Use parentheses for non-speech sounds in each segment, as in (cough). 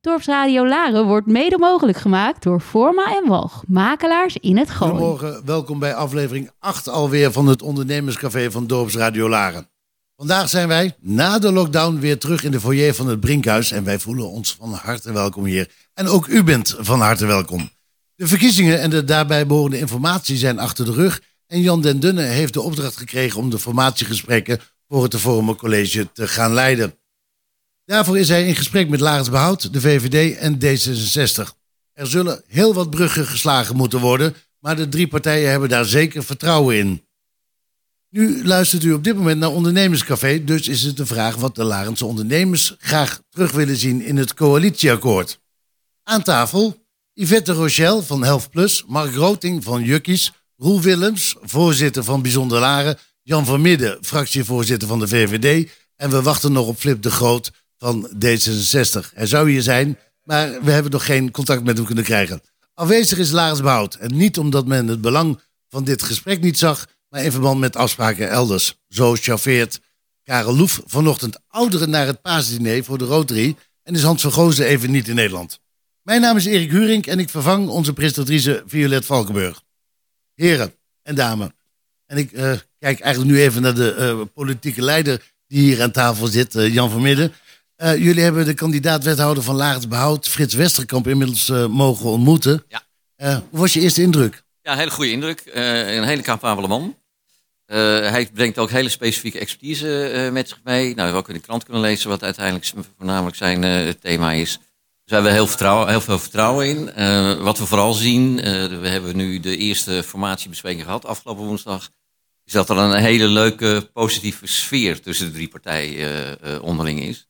Dorpsradio Laren wordt mede mogelijk gemaakt door Forma en Walg, makelaars in het Gooi. Goedemorgen, welkom bij aflevering 8 alweer van het ondernemerscafé van Dorpsradio Laren. Vandaag zijn wij na de lockdown weer terug in de foyer van het Brinkhuis en wij voelen ons van harte welkom hier. En ook u bent van harte welkom. De verkiezingen en de daarbij behorende informatie zijn achter de rug en Jan den Dunne heeft de opdracht gekregen om de formatiegesprekken voor het te vormen college te gaan leiden. Daarvoor is hij in gesprek met Laarens Behoud, de VVD en D66. Er zullen heel wat bruggen geslagen moeten worden, maar de drie partijen hebben daar zeker vertrouwen in. Nu luistert u op dit moment naar Ondernemerscafé, dus is het de vraag wat de Larense ondernemers graag terug willen zien in het coalitieakkoord. Aan tafel Yvette Rochelle van Health Plus, Mark Roting van Jukkies, Roel Willems, voorzitter van Bijzonder Laren, Jan van Midden, fractievoorzitter van de VVD en we wachten nog op Flip de Groot van D66. Hij zou hier zijn, maar we hebben nog geen contact met hem kunnen krijgen. Afwezig is Laris Behoud. En niet omdat men het belang van dit gesprek niet zag, maar in verband met afspraken elders. Zo chauffeert Karel Loef vanochtend ouderen naar het paasdiner voor de Rotary en is Hans van Gozen even niet in Nederland. Mijn naam is Erik Hurink en ik vervang onze presentatrice Violet Valkenburg. Heren en dames, en ik uh, kijk eigenlijk nu even naar de uh, politieke leider die hier aan tafel zit, uh, Jan van Midden. Uh, jullie hebben de kandidaat-wethouder van Laagd Behoud, Frits Westerkamp, inmiddels uh, mogen ontmoeten. Ja. Uh, hoe was je eerste indruk? Ja, een hele goede indruk. een hele capabele man. hij brengt ook hele specifieke expertise met zich mee. Nou, we hebben ook in de krant kunnen lezen wat uiteindelijk voornamelijk zijn thema is. Dus we hebben heel, vertrouwen, heel veel vertrouwen in. wat we vooral zien, we hebben nu de eerste formatiebespreking gehad afgelopen woensdag. Is dat er een hele leuke positieve sfeer tussen de drie partijen onderling is.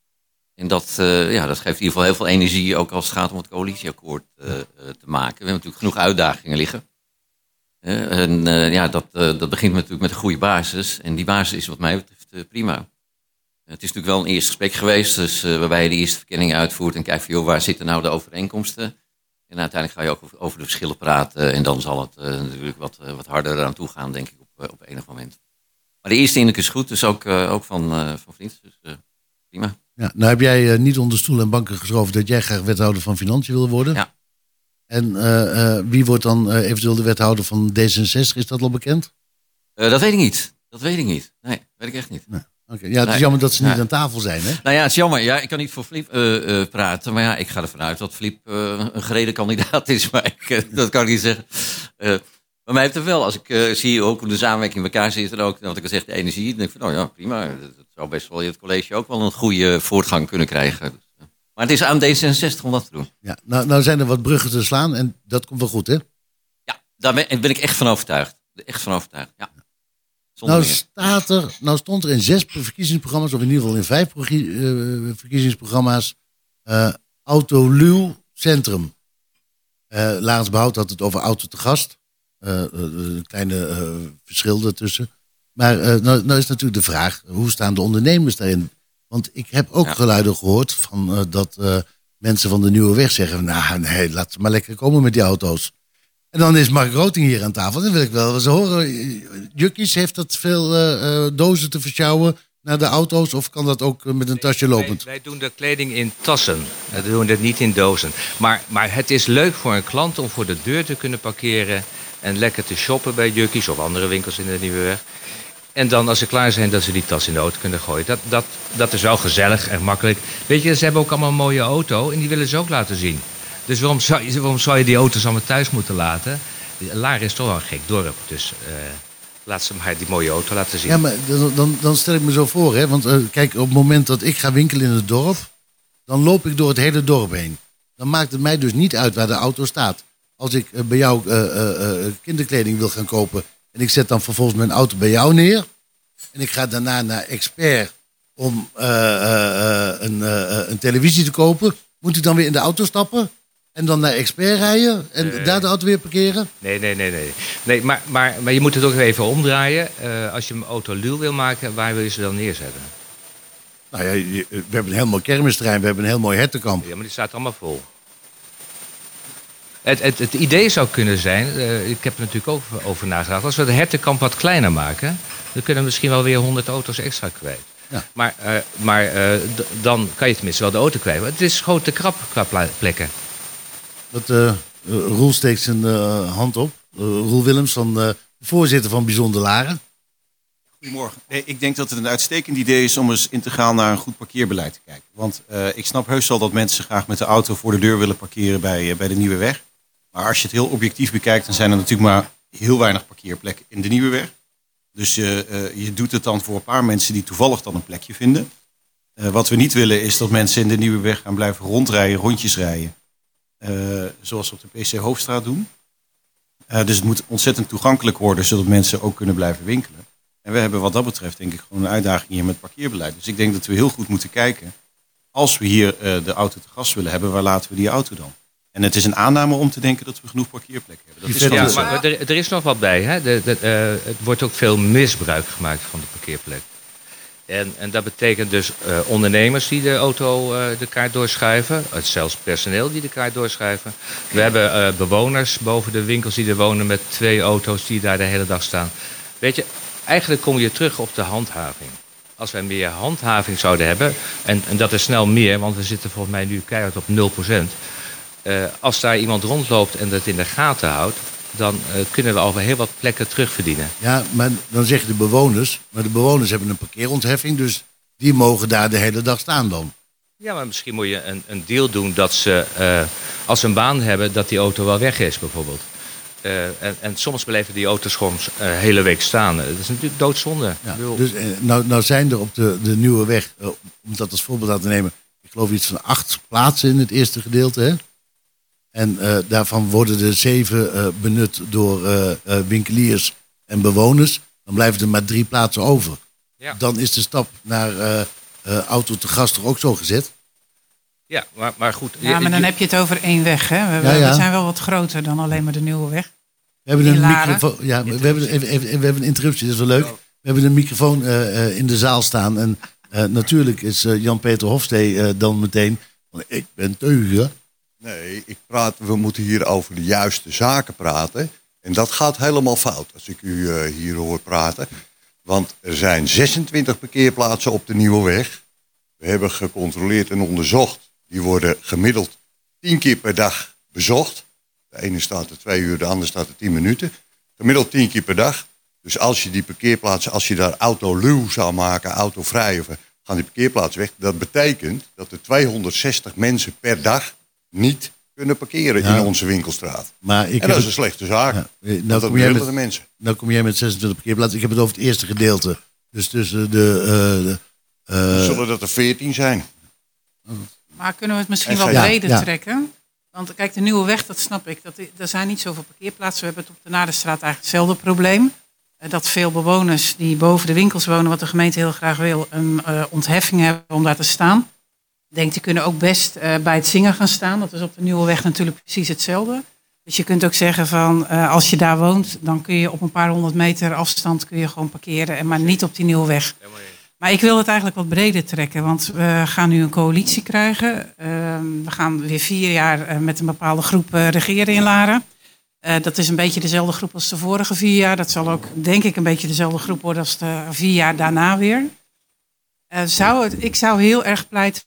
En dat, uh, ja, dat geeft in ieder geval heel veel energie, ook als het gaat om het coalitieakkoord uh, uh, te maken. We hebben natuurlijk genoeg uitdagingen liggen. en ja, dat, dat begint natuurlijk met een goede basis. En die basis is wat mij betreft prima. Het is natuurlijk wel een eerste gesprek geweest, dus, waarbij je de eerste verkenning uitvoert en kijkt van, joh, waar zitten nou de overeenkomsten? En uiteindelijk ga je ook over de verschillen praten en dan zal het natuurlijk wat, wat harder eraan toe gaan, denk ik, op, op enig moment. Maar de eerste indruk is goed, dus ook, ook van, van Vriend, dus prima. Ja, nou heb jij uh, niet onder stoel en banken geschoven dat jij graag wethouder van Financiën wil worden. Ja. En uh, uh, wie wordt dan eventueel de wethouder van D66? Is dat al bekend? dat weet ik niet. Dat weet ik niet. Nee, weet ik echt niet. Nee. Okay. Ja, het is jammer dat ze niet aan tafel zijn, hè? Nou ja, het is jammer. Ja, ik kan niet voor Flip praten. Maar ja, ik ga ervan uit dat Flip een gereden kandidaat is. (laughs) Maar ik, dat kan ik niet zeggen. Maar mij heeft het wel. Als ik zie ook de samenwerking in elkaar zitten. Ook, wat ik al zeg, de energie. Dan denk ik van, nou ja, prima. Dat, zou best wel in het college ook wel een goede voortgang kunnen krijgen. Maar het is aan D66 om dat te doen. Ja, nou, nou zijn er wat bruggen te slaan en dat komt wel goed, hè? Ja, daar ben, ben ik echt van overtuigd. Echt van overtuigd, ja. nou, staat er, nou stond er in zes verkiezingsprogramma's, of in ieder geval in vijf uh, verkiezingsprogramma's, uh, Autoluw Centrum. Uh, Laatst Behoud had het over auto te gast. Een kleine verschil ertussen. Maar uh, nou, nou, is natuurlijk de vraag, hoe staan de ondernemers daarin? Want ik heb ook ja. geluiden gehoord van uh, dat uh, mensen van de Nieuwe Weg zeggen... nou, nee, laat ze maar lekker komen met die auto's. En dan is Mark Roting hier aan tafel. Dan wil ik wel eens horen. Jukkies, heeft dat veel dozen te versjouwen naar de auto's? Of kan dat ook met een tasje lopend? Wij, wij, doen de kleding in tassen. We doen het niet in dozen. Maar, maar het is leuk voor een klant om voor de deur te kunnen parkeren... en lekker te shoppen bij Jukkies of andere winkels in de Nieuwe Weg... En dan als ze klaar zijn, dat ze die tas in de auto kunnen gooien. Dat, dat, dat is wel gezellig en makkelijk. Weet je, ze hebben ook allemaal een mooie auto en die willen ze ook laten zien. Dus waarom zou je, waarom zou je die auto's allemaal thuis moeten laten? Laren is toch wel een gek dorp, dus uh, laat ze maar die mooie auto laten zien. Ja, maar dan, dan stel ik me zo voor, hè. Want uh, kijk, op het moment dat ik ga winkelen in het dorp... dan loop ik door het hele dorp heen. Dan maakt het mij dus niet uit waar de auto staat. Als ik uh, bij jou kinderkleding wil gaan kopen en ik zet dan vervolgens mijn auto bij jou neer. En ik ga daarna naar Expert om een, een, televisie te kopen. Moet ik dan weer in de auto stappen? En dan naar Expert rijden en Nee. daar de auto weer parkeren? Nee, nee, nee. nee. nee maar, maar, maar je moet het ook even omdraaien. Uh, als je een auto luw wil maken, waar wil je ze dan neerzetten? Nou ja, we hebben een heel mooi kermisterrein, we hebben een heel mooi hertenkamp. Ja, maar die staat allemaal vol. Het, het, het idee zou kunnen zijn, eh, ik heb er natuurlijk ook over nagedacht... als we de hertenkamp wat kleiner maken... dan kunnen we misschien wel weer 100 auto's extra kwijt. Ja. Maar, eh, maar eh, dan kan je tenminste wel de auto kwijt. Het is gewoon te krap qua plekken. Dat, Roel steekt zijn eh, hand op. Roel Willems, van, eh, voorzitter van Bijzonder Laren. Goedemorgen. Nee, ik denk dat het een uitstekend idee is om eens integraal naar een goed parkeerbeleid te kijken. Want eh, ik snap heus wel dat mensen graag met de auto voor de deur willen parkeren bij, bij de Nieuwe Weg. Maar als je het heel objectief bekijkt, dan zijn er natuurlijk maar heel weinig parkeerplekken in de Nieuwe Weg. Dus je, eh, je doet het dan voor een paar mensen die toevallig dan een plekje vinden. Eh, wat we niet willen is dat mensen in de Nieuwe Weg gaan blijven rondrijden, rondjes rijden. eh, zoals we op de PC Hoofdstraat doen. Eh, dus het moet ontzettend toegankelijk worden, zodat mensen ook kunnen blijven winkelen. En we hebben wat dat betreft denk ik gewoon een uitdaging hier met parkeerbeleid. Dus ik denk dat we heel goed moeten kijken. Als we hier eh, de auto te gast willen hebben, waar laten we die auto dan? En het is een aanname om te denken dat we genoeg parkeerplekken hebben. Dat is Ja, maar er, er is nog wat bij. Hè? De, de, eh, het wordt ook veel misbruik gemaakt van de parkeerplek. En, en dat betekent dus eh, ondernemers die de auto eh, de kaart doorschuiven. Het zelfs personeel die de kaart doorschuiven. We hebben eh, bewoners boven de winkels die er wonen met twee auto's die daar de hele dag staan. Weet je, eigenlijk kom je terug op de handhaving. Als wij meer handhaving zouden hebben, en, en dat is snel meer, want we zitten volgens mij nu keihard op 0%. Eh, als daar iemand rondloopt en dat in de gaten houdt, dan eh, kunnen we al heel wat plekken terugverdienen. Ja, maar dan zeggen de bewoners. Maar de bewoners hebben een parkeerontheffing. Dus die mogen daar de hele dag staan dan. Ja, maar misschien moet je een, een deal doen dat ze, eh, als ze een baan hebben, dat die auto wel weg is, bijvoorbeeld. En, en soms blijven die auto's gewoon een hele week staan. Dat is natuurlijk doodzonde. Ja, dus nou, nou zijn er op de, de nieuwe weg, om dat als voorbeeld aan te nemen, ik geloof iets van acht plaatsen in het eerste gedeelte. Hè? En eh, daarvan worden er zeven eh, benut door eh, eh, winkeliers en bewoners. Dan blijven er maar drie plaatsen over. Ja. Dan is de stap naar eh, eh, auto te gast toch ook zo gezet. ja, maar, maar goed. Ja, maar dan heb je het over één weg. Hè? We, hebben- Ja, ja. we zijn wel wat groter dan alleen maar de nieuwe weg. We hebben een microfoon. Ja, we hebben, even, even- we hebben een interruptie, dat is wel leuk. We hebben een microfoon eh, eh, in de zaal staan. En eh, natuurlijk is eh, Jan-Peter Hofstee eh, dan meteen. want Ik ben teugen. Nee, ik praat, we moeten hier over de juiste zaken praten. En dat gaat helemaal fout als ik u eh, hier hoor praten. Want er zijn 26 parkeerplaatsen op de Nieuwe Weg. We hebben gecontroleerd en onderzocht. Die worden gemiddeld 10 keer per dag bezocht. De ene staat er twee uur, de andere staat er 10 minuten. Gemiddeld 10 keer per dag. Dus als je die parkeerplaatsen, als je daar autoluw zou maken, autovrij, of gaan die parkeerplaatsen weg. Dat betekent dat er 260 mensen per dag niet kunnen parkeren in onze winkelstraat. Maar ik en heb dat is een slechte zaak. Ja, nou dat kom jij met- de mensen. Nou kom jij met 26 parkeerplaatsen. Ik heb het over het eerste gedeelte. Dus tussen de. eh, de eh, Zullen dat er 14 zijn? Maar kunnen we het misschien En wel breder ja. trekken? Want kijk, de nieuwe weg, dat snap ik. Dat, er zijn niet zoveel parkeerplaatsen. We hebben het op de Naderstraat eigenlijk hetzelfde probleem. Eh, Dat veel bewoners die boven de winkels wonen, wat de gemeente heel graag wil, een eh, ontheffing hebben om daar te staan. Ik denk, die kunnen ook best eh, bij het zingen gaan staan. Dat is op de nieuwe weg natuurlijk precies hetzelfde. Dus je kunt ook zeggen van, eh, als je daar woont, dan kun je op een paar honderd meter afstand kun je gewoon parkeren. En maar niet op die nieuwe weg. Maar ik wil het eigenlijk wat breder trekken, want we gaan nu een coalitie krijgen. Ehm, we gaan weer vier jaar eh, met een bepaalde groep regeren in Laren. Dat is een beetje dezelfde groep als de vorige vier jaar. Dat zal ook, denk ik, een beetje dezelfde groep worden als de vier jaar daarna weer. Zou het, ik zou heel erg pleiten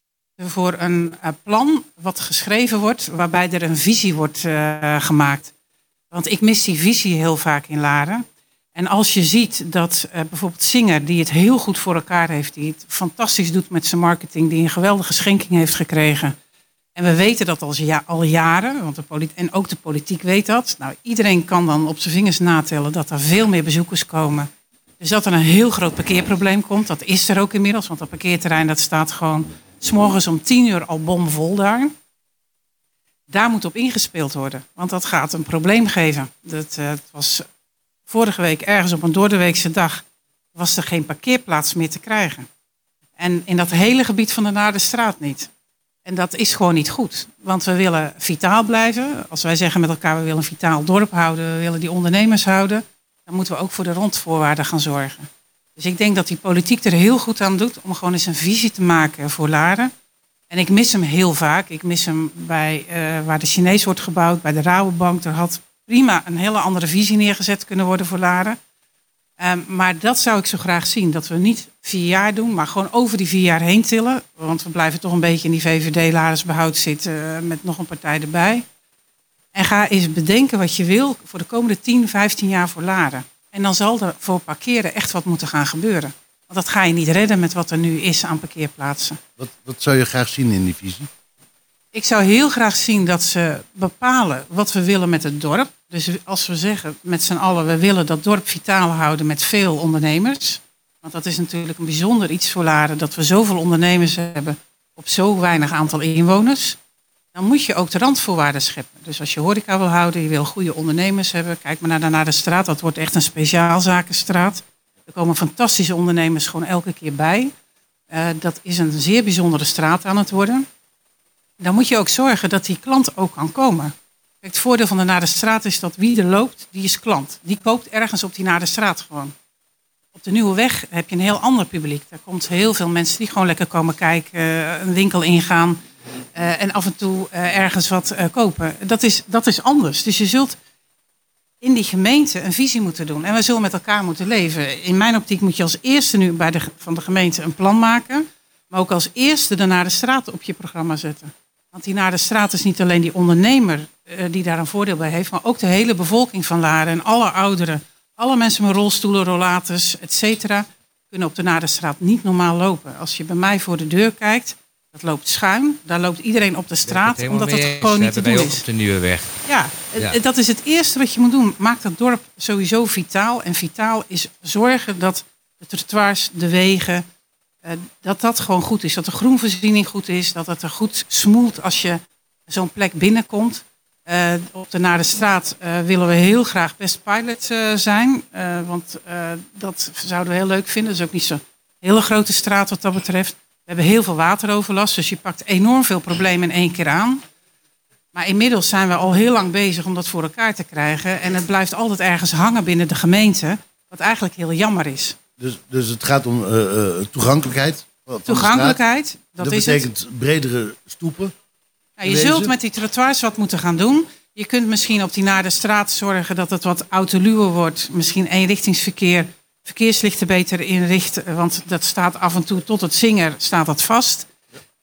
voor een eh, plan wat geschreven wordt, waarbij er een visie wordt eh, gemaakt. Want ik mis die visie heel vaak in Laren. En als je ziet dat eh, bijvoorbeeld Singer, die het heel goed voor elkaar heeft, die het fantastisch doet met zijn marketing, die een geweldige schenking heeft gekregen. En we weten dat al, ja, al jaren, want de en ook de politiek weet dat. Nou, iedereen kan dan op zijn vingers natellen dat er veel meer bezoekers komen. Dus dat er een heel groot parkeerprobleem komt, dat is er ook inmiddels. Want dat parkeerterrein dat staat gewoon s'morgens om tien uur al bomvol daar. Daar moet op ingespeeld worden, want dat gaat een probleem geven. Dat, eh, het was vorige week ergens op een doordeweekse dag was er geen parkeerplaats meer te krijgen. En in dat hele gebied van de Naardenstraat niet. En dat is gewoon niet goed. Want we willen vitaal blijven. Als wij zeggen met elkaar, we willen een vitaal dorp houden, we willen die ondernemers houden, dan moeten we ook voor de rondvoorwaarden gaan zorgen. Dus ik denk dat die politiek er heel goed aan doet om gewoon eens een visie te maken voor Laren. En ik mis hem heel vaak. Ik mis hem bij eh, waar de Chinees wordt gebouwd, bij de Rabobank. Er had prima een hele andere visie neergezet kunnen worden voor Laren. Ehm, maar dat zou ik zo graag zien. Dat we niet vier jaar doen, maar gewoon over die vier jaar heen tillen. Want we blijven toch een beetje in die VVD-ladersbehoud zitten eh, met nog een partij erbij. En ga eens bedenken wat je wil voor de komende 10, 15 jaar voor Laren. En dan zal er voor parkeren echt wat moeten gaan gebeuren. Want dat ga je niet redden met wat er nu is aan parkeerplaatsen. Wat, wat zou je graag zien in die visie? Ik zou heel graag zien dat ze bepalen wat we willen met het dorp. Dus als we zeggen met z'n allen, we willen dat dorp vitaal houden met veel ondernemers. Want dat is natuurlijk een bijzonder iets voor Laren, dat we zoveel ondernemers hebben op zo weinig aantal inwoners. Dan moet je ook de randvoorwaarden scheppen. Dus als je horeca wil houden, je wil goede ondernemers hebben. Kijk maar naar de, naar de straat, dat wordt echt een speciaalzakenstraat. Er komen fantastische ondernemers gewoon elke keer bij. Uh, dat is een zeer bijzondere straat aan het worden. Dan moet je ook zorgen dat die klant ook kan komen. Het voordeel van de Naar de Straat is dat wie er loopt, die is klant. Die koopt ergens op die Naar de Straat gewoon. Op de Nieuwe Weg heb je een heel ander publiek. Daar komt heel veel mensen die gewoon lekker komen kijken, een winkel ingaan uh, en af en toe uh, ergens wat kopen. Dat is, dat is anders. Dus je zult in die gemeente een visie moeten doen. En we zullen met elkaar moeten leven. In mijn optiek moet je als eerste nu bij de, van de gemeente een plan maken. Maar ook als eerste de Naar de Straat op je programma zetten. Want die naar de straat is niet alleen die ondernemer die daar een voordeel bij heeft, maar ook de hele bevolking van Laren en alle ouderen, alle mensen met rolstoelen, rollators, et cetera, kunnen op de Naderstraat niet normaal lopen. Als je bij mij voor de deur kijkt, dat loopt schuin. Daar loopt iedereen op de straat, omdat dat gewoon niet te doen is. op de nieuwe weg. Ja, ja, dat is het eerste wat je moet doen. Maak dat dorp sowieso vitaal. En vitaal is zorgen dat de trottoirs, de wegen, uh, dat dat gewoon goed is. Dat de groenvoorziening goed is. Dat het er goed smoelt als je zo'n plek binnenkomt. Uh, op de Naar de Straat uh, willen we heel graag best pilot zijn. want dat zouden we heel leuk vinden. Dat is ook niet zo'n hele grote straat wat dat betreft. We hebben heel veel wateroverlast. Dus je pakt enorm veel problemen in één keer aan. Maar inmiddels zijn we al heel lang bezig om dat voor elkaar te krijgen. En het blijft altijd ergens hangen binnen de gemeente. Wat eigenlijk heel jammer is. Dus, dus het gaat om uh, uh, toegankelijkheid. Toegankelijkheid, dat, dat is betekent het. bredere stoepen. Nou, je zult met die trottoirs wat moeten gaan doen. Je kunt misschien op die naar de straat zorgen dat het wat autoluwer wordt. Misschien eenrichtingsverkeer, verkeerslichten beter inrichten. Want dat staat af en toe tot het zinger staat dat vast.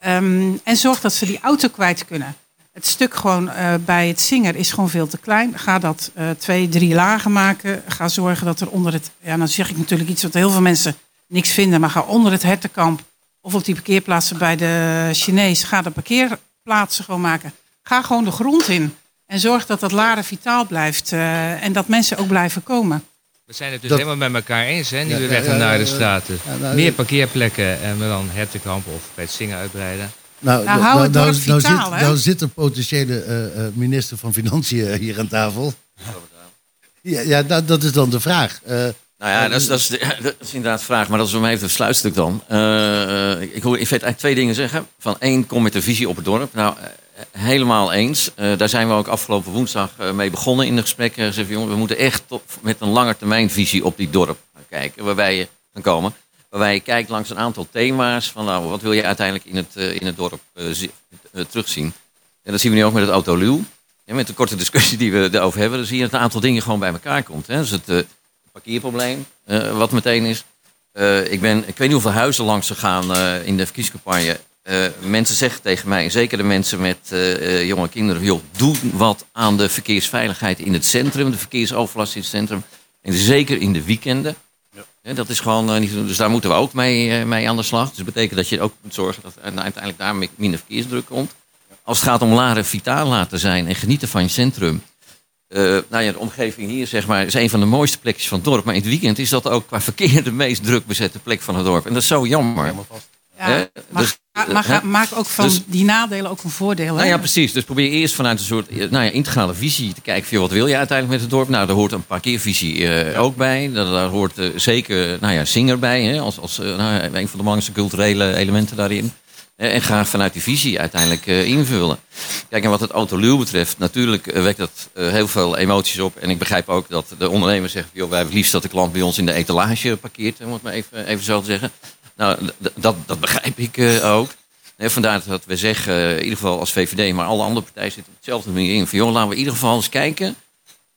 Um, en zorg dat ze die auto kwijt kunnen. Het stuk gewoon uh, bij het zinger is gewoon veel te klein. Ga dat uh, twee, drie lagen maken. Ga zorgen dat er onder het... Ja, dan zeg ik natuurlijk iets wat heel veel mensen niks vinden. Maar ga onder het hertenkamp of op die parkeerplaatsen bij de Chinees... ga de parkeerplaatsen gewoon maken. Ga gewoon de grond in. En zorg dat dat Laren vitaal blijft. Uh, en dat mensen ook blijven komen. We zijn het dus dat... helemaal met elkaar eens, hè? Nieuwe ja, weg ja, naar de straten. Ja, nou, Meer parkeerplekken en we dan hertenkamp of bij het zingen uitbreiden. Nou, nou, hou het nou, vitaal, nou, zit, nou zit een potentiële uh, uh, minister van Financiën hier aan tafel. Ja, ja dat, dat is dan de vraag. Uh, nou ja, dat is, dat, is de, (laughs) dat is, inderdaad de vraag, maar dat is om even het sluitstuk dan. Uh, ik hoor in feite eigenlijk twee dingen zeggen. Van één, kom met een visie op het dorp. Nou, helemaal eens. Uh, daar zijn we ook afgelopen woensdag mee begonnen in de gesprekken. We moeten echt met een langetermijnvisie op die dorp gaan kijken, waarbij je kan komen waarbij je kijkt langs een aantal thema's van nou, wat wil je uiteindelijk in het, uh, in het dorp uh, zi- uh, terugzien. En dat zien we nu ook met het autoluw. Ja, met de korte discussie die we erover hebben, dan zie je dat een aantal dingen gewoon bij elkaar komt. Hè. Dus het parkeerprobleem, wat meteen is. ik, ben, ik weet niet hoeveel huizen langs gegaan in de verkiezingscampagne. Mensen zeggen tegen mij, zeker de mensen met jonge kinderen, joh, doe wat aan de verkeersveiligheid in het centrum, de verkeersoverlast in het centrum. En zeker in de weekenden. Ja, dat is gewoon uh, niet Dus daar moeten we ook mee, mee aan de slag. Dus dat betekent dat je ook moet zorgen dat uiteindelijk daar minder verkeersdruk komt. Als het gaat om Laren vitaal laten zijn en genieten van je centrum. Nou ja, de omgeving hier zeg maar, is een van de mooiste plekjes van het dorp. Maar in het weekend is dat ook qua verkeer de meest druk bezette plek van het dorp. En dat is zo jammer. Ja, maar, dus, maar ga, maak ook van dus, die nadelen ook een voordeel. Nou ja, precies. Dus probeer eerst vanuit een soort nou ja, integrale visie te kijken. Van, wat wil je uiteindelijk met het dorp? Nou, daar hoort een parkeervisie uh, ja. ook bij. Daar, daar hoort uh, zeker nou ja, Singer bij. Hè, als als uh, nou, een van de belangrijkste culturele elementen daarin. En ga vanuit die visie uiteindelijk invullen. Kijk, en wat het autoluw betreft, natuurlijk wekt dat heel veel emoties op. En ik begrijp ook dat de ondernemers zeggen: joh, wij hebben liefst dat de klant bij ons in de etalage parkeert. Om het maar even, even zo te zeggen. Nou, dat, dat begrijp ik uh, ook. Vandaar dat we zeggen, uh, in ieder geval als VVD, maar alle andere partijen zitten op hetzelfde manier in. Van joh, laten we in ieder geval eens kijken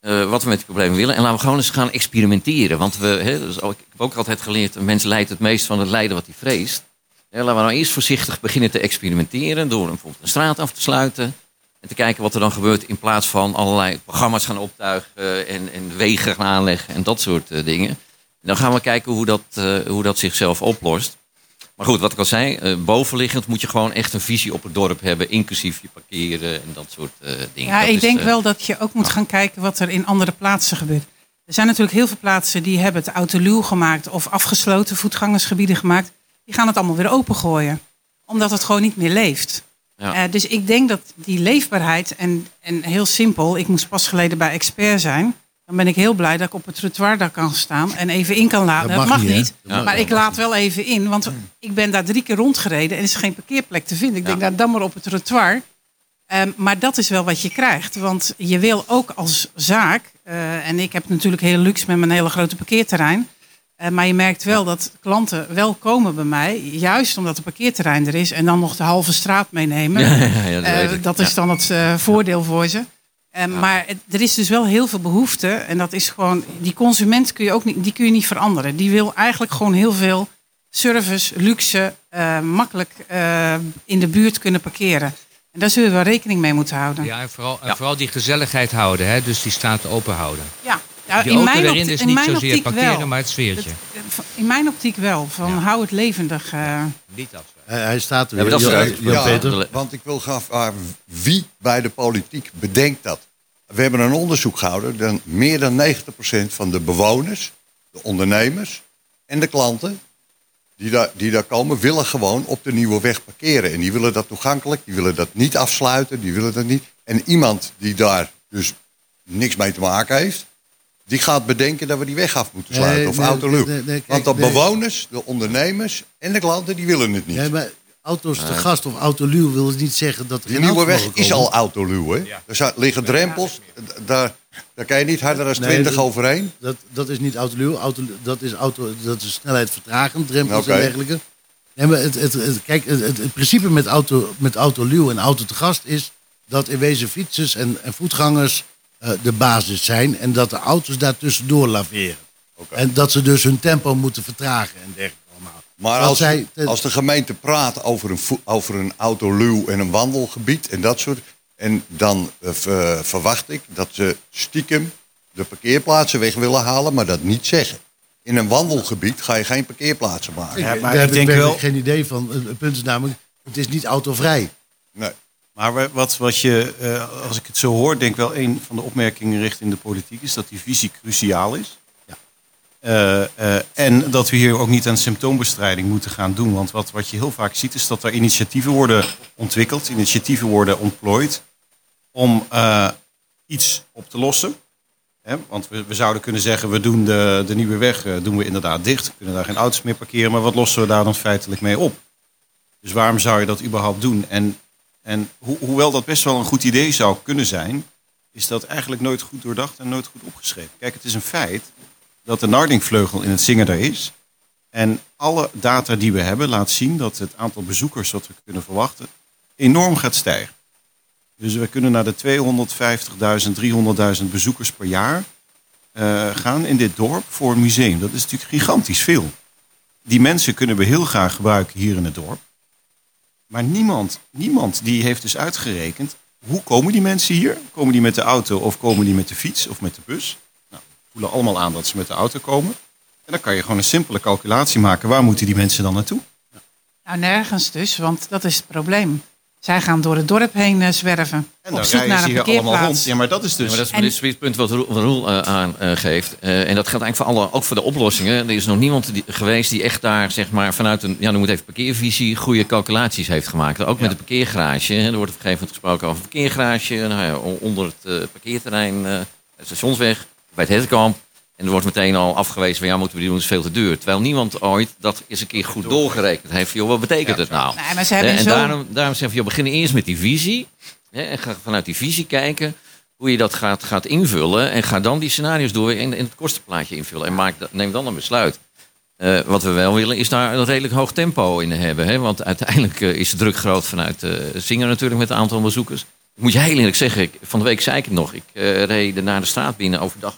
eh, wat we met die problemen willen. En laten we gewoon eens gaan experimenteren. Want we, hè, ik heb ook altijd geleerd, een mens lijdt het meest van het lijden wat hij vreest. Laten we nou eerst voorzichtig beginnen te experimenteren door bijvoorbeeld een straat af te sluiten. En te kijken wat er dan gebeurt in plaats van allerlei programma's gaan optuigen en, en wegen gaan aanleggen en dat soort eh, dingen. Dan gaan we kijken hoe dat, eh, hoe dat zichzelf oplost. Maar goed, wat ik al zei, eh, bovenliggend moet je gewoon echt een visie op het dorp hebben, inclusief je parkeren en dat soort eh, dingen. Ja, Dat ik is, denk wel dat je ook moet gaan kijken wat er in andere plaatsen gebeurt. Er zijn natuurlijk heel veel plaatsen die hebben het autoluw gemaakt of afgesloten voetgangersgebieden gemaakt. Die gaan het allemaal weer opengooien. Omdat het gewoon niet meer leeft. Ja. Dus ik denk dat die leefbaarheid en, en heel simpel, ik moest pas geleden bij expert zijn. Dan ben ik heel blij dat ik op het trottoir daar kan staan en even in kan laden. Dat Dat mag niet, hè? niet. Dat mag- maar ik laat wel even in, want ik ben daar drie keer rondgereden en er is geen parkeerplek te vinden. Ik denk, nou, dan maar op het trottoir. Ehm, maar dat is wel wat je krijgt. Want je wil ook als zaak, eh, en ik heb natuurlijk heel luxe met mijn hele grote parkeerterrein. eh, maar je merkt wel dat klanten wel komen bij mij, juist omdat het parkeerterrein er is. En dan nog de halve straat meenemen. (laughs) Ja, dat Eh, dat is dan het voordeel voor ze. Eh, Maar het- er is dus wel heel veel behoefte. En dat is gewoon, die consument kun je ook niet, die kun je niet veranderen. Die wil eigenlijk gewoon heel veel service, luxe, eh, makkelijk eh, in de buurt kunnen parkeren. En daar zullen we wel rekening mee moeten houden. Ja, en vooral, en vooral die gezelligheid houden, hè? dus die straat open houden. Ja, ja, Die auto erin optiek- is in niet mijn zozeer parkeren, wel. maar het sfeertje. Het- in mijn optiek wel. Van hou het levendig. eh. Niet afsluiten. Hij, staat er Ja, weer. Ja, Peter. want ik wil graag vragen wie bij de politiek bedenkt dat. We hebben een onderzoek gehouden. Dan meer dan 90% van de bewoners, de ondernemers en de klanten die daar, die daar komen, willen gewoon op de nieuwe weg parkeren. En die willen dat toegankelijk, die willen dat niet afsluiten, die willen dat niet. En iemand die daar dus niks mee te maken heeft, die gaat bedenken dat we die weg af moeten Nee, sluiten of nee, Want de nee. bewoners, de ondernemers en de klanten, die willen het niet. Nee, maar auto's te gast of autoluw wil niet zeggen dat er geen nieuwe weg is al autoluw, hè? Er zijn- liggen drempels, daar, daar kan je niet harder dan Nee, 20 dat- overheen. Dat, dat is niet autoluw. Auto, dat, is auto, dat is snelheid vertragend, drempels en dergelijke. Nee, maar het, het, het- kijk, het, het, principe met, auto, met autoluw en auto te gast is dat in wezen fietsers en, en voetgangers de basis zijn en dat de auto's daartussendoor laveren. En dat ze dus hun tempo moeten vertragen en dergelijke allemaal. Maar als, zij- als de gemeente praat over een, over een autoluw en een wandelgebied en dat soort... en dan eh, ver- verwacht ik dat ze stiekem de parkeerplaatsen weg willen halen, maar dat niet zeggen. In een wandelgebied ga je geen parkeerplaatsen maken. Ja, maar Daar ik heb denk werkelijk wel- geen idee van. Het het punt is namelijk, het is niet autovrij. Nee. Maar wa- wat, wat je, eh, als ik het zo hoor, denk wel een van de opmerkingen richting de politiek is dat die visie cruciaal is. Ja. Eh, eh, en dat we hier ook niet aan symptoombestrijding moeten gaan doen. Want wat, wat je heel vaak ziet is dat er initiatieven worden ontwikkeld, initiatieven worden ontplooid om iets op te lossen. Hè, want we, we zouden kunnen zeggen, we doen de, de nieuwe weg doen we inderdaad dicht. We kunnen daar geen auto's meer parkeren, maar wat lossen we daar dan feitelijk mee op? Dus waarom zou je dat überhaupt doen? En, en ho- hoewel dat best wel een goed idee zou kunnen zijn, is dat eigenlijk nooit goed doordacht en nooit goed opgeschreven. Kijk, het is een feit dat de Nardingvleugel in het zingen er is. En alle data die we hebben laat zien dat het aantal bezoekers wat we kunnen verwachten enorm gaat stijgen. Dus we kunnen naar de 250.000, 300.000 bezoekers per jaar eh, gaan in dit dorp voor een museum. Dat is natuurlijk gigantisch veel. Die mensen kunnen we heel graag gebruiken hier in het dorp. Maar niemand, niemand die heeft dus uitgerekend... hoe komen die mensen hier? Komen die met de auto of komen die met de fiets of met de bus? Nou, we voelen allemaal aan dat ze met de auto komen. En dan kan je gewoon een simpele calculatie maken. Waar moeten die mensen dan naartoe? Nou, nergens dus, want dat is het probleem. Zij gaan door het dorp heen eh, zwerven. En op dan zoek rijden naar ze een hier allemaal rond. parkeerplaats. Ja, maar dat is Ja, dus... maar dat is En- het punt wat Roel, Roel eh, aangeeft. en dat geldt eigenlijk voor alle, ook voor de oplossingen. Er is nog niemand die, geweest die echt daar zeg maar, vanuit een, ja, noem het even parkeervisie, goede calculaties heeft gemaakt. Ook met de parkeergarage. hè. Er wordt op een gegeven moment gesproken over een parkeergarage nou ja, onder het eh, parkeerterrein, eh, stationsweg, bij het Hetkamp. En er wordt meteen al afgewezen van ja, moeten we die doen, is veel te duur. Terwijl niemand ooit dat eens een keer goed doorgerekend heeft. Joh, wat betekent het nou? Nee, maar ze hebben en zo... daarom, daarom zeggen we, joh, begin eerst met die visie. Hè, en ga vanuit die visie kijken hoe je dat gaat, gaat invullen. En ga dan die scenario's door in, in het kostenplaatje invullen. En maak, neem dan een besluit. Eh, wat we wel willen is daar een redelijk hoog tempo in hebben. Hè? Want uiteindelijk eh, is de druk groot vanuit Zingen natuurlijk met het aantal bezoekers. moet je heel eerlijk zeggen, ik, van de week zei ik het nog. Ik reed naar de straat binnen overdag.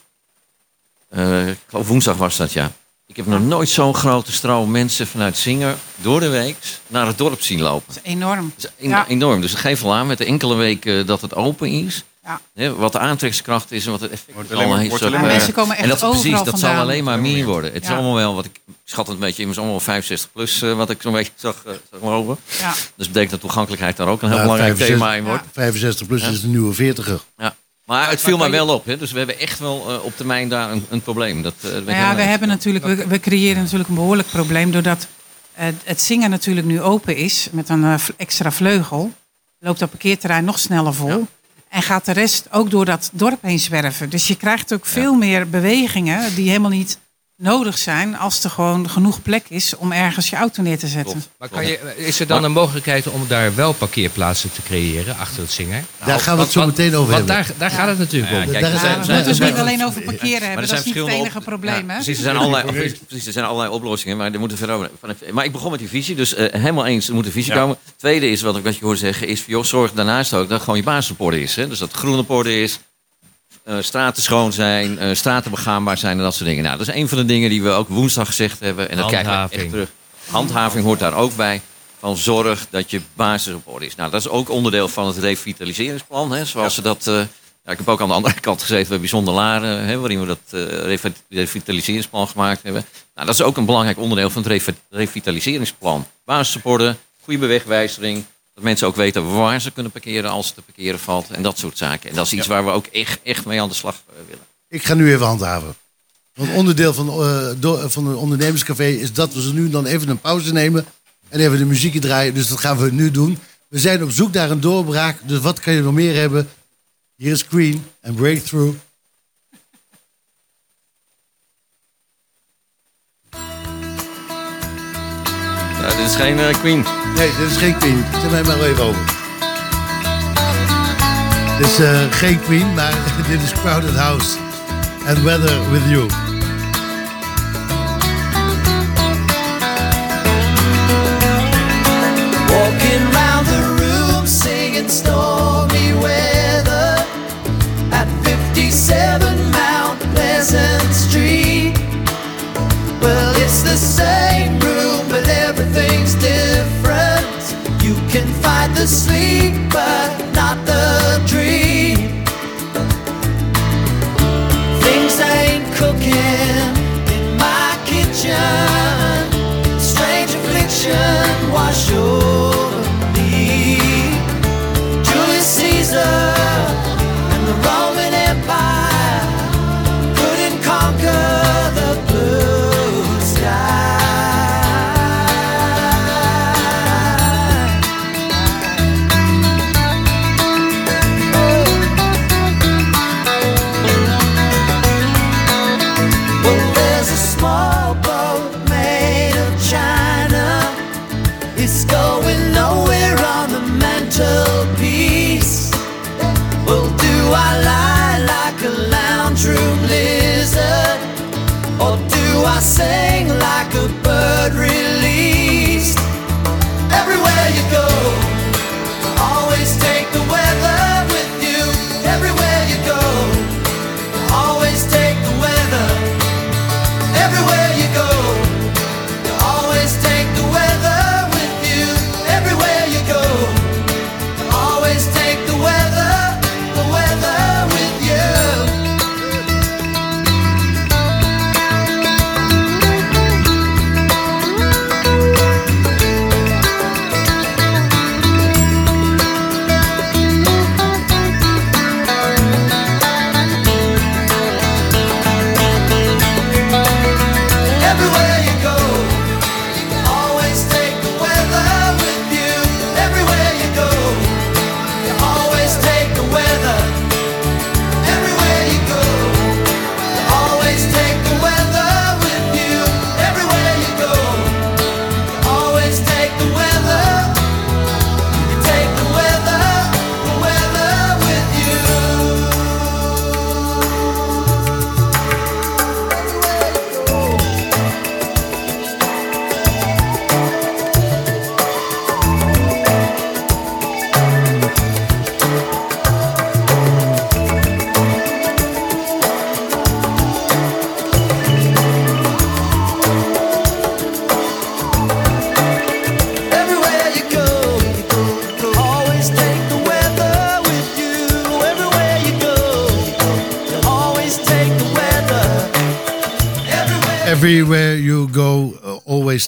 Eh, ik geloof woensdag was dat, ja. Ik heb nog nooit zo'n grote stroom mensen vanuit Zinger door de week naar het dorp zien lopen. Dat is enorm. Dat is en- Ja. enorm. Dus het geeft wel aan met de enkele weken dat het open is. Ja. Hè, wat de aantrekkingskracht is en wat het effect Wordt allemaal heeft. eh, mensen komen echt en dat is precies, dat zal alleen maar meer worden. Het is allemaal wel, wat ik schat het een beetje, immers allemaal 65 plus, eh, wat ik zo'n beetje zag, eh, zag lopen. Ja. Dus dat betekent dat toegankelijkheid daar ook een heel Ja, belangrijk 65 thema in wordt. 65 plus Ja. is de nieuwe 40er. Ja. Maar het viel mij wel op. Hè? Dus we hebben echt wel eh, op termijn daar een, een probleem. Dat, eh, Nou ja, we eens. hebben natuurlijk, we, we creëren natuurlijk een behoorlijk probleem doordat het zingen natuurlijk nu open is met een eh, extra vleugel. Loopt dat parkeerterrein nog sneller vol. En gaat de rest ook door dat dorp heen zwerven. Dus je krijgt ook veel meer bewegingen die helemaal niet nodig zijn als er gewoon genoeg plek is om ergens je auto neer te zetten. Klopt. Maar kan je, is er dan een mogelijkheid om daar wel parkeerplaatsen te creëren achter het zingen? Daar gaan we het zo Want- meteen over Want hebben. daar, daar gaat het natuurlijk Ja, om. kijk, Daar is- zijn- we zijn- moeten niet alleen over parkeren hebben. er Dat is zijn niet het enige op- probleem. Ja, precies, er zijn allerlei, precies, precies, er zijn allerlei oplossingen, maar er moeten verder Maar ik begon met die visie, dus eh, helemaal eens, er moet een visie Ja. komen. Tweede is, wat ik wat je hoorde zeggen, is joh, zorg daarnaast ook dat gewoon je basis op orde is. Hè? Dus dat het groen op orde is, eh, straten schoon zijn, eh, straten begaanbaar zijn en dat soort dingen. Nou, dat is een van de dingen die we ook woensdag gezegd hebben. En dat krijgen we echt terug. Handhaving hoort daar ook bij. Van zorg dat je basis op orde is. Nou, dat is ook onderdeel van het revitaliseringsplan. Hè, zoals ze dat. eh, ja, ik heb ook aan de andere (laughs) kant gezeten bij Bijzonder Laren, hè, waarin we dat eh, revi- revitaliseringsplan gemaakt hebben. Nou, dat is ook een belangrijk onderdeel van het revi- revitaliseringsplan. Basis op orde, goede bewegwijzering. Dat mensen ook weten waar ze kunnen parkeren als het te parkeren valt. En dat soort zaken. En dat is iets waar we ook echt, echt mee aan de slag eh, willen. Ik ga nu even handhaven. Want onderdeel van, eh, do- van een ondernemerscafé is dat we ze nu dan even een pauze nemen. En even de muziekje draaien. Dus dat gaan we nu doen. We zijn op zoek naar een doorbraak. Dus wat kan je nog meer hebben? Hier is Queen en Breakthrough. Ja, dit is geen eh, Queen. Nee, dit is geen Queen. Zet mij maar even over. Dit is eh, geen Queen, maar (laughs) dit is Crowded House. And Weather With You. sleep, But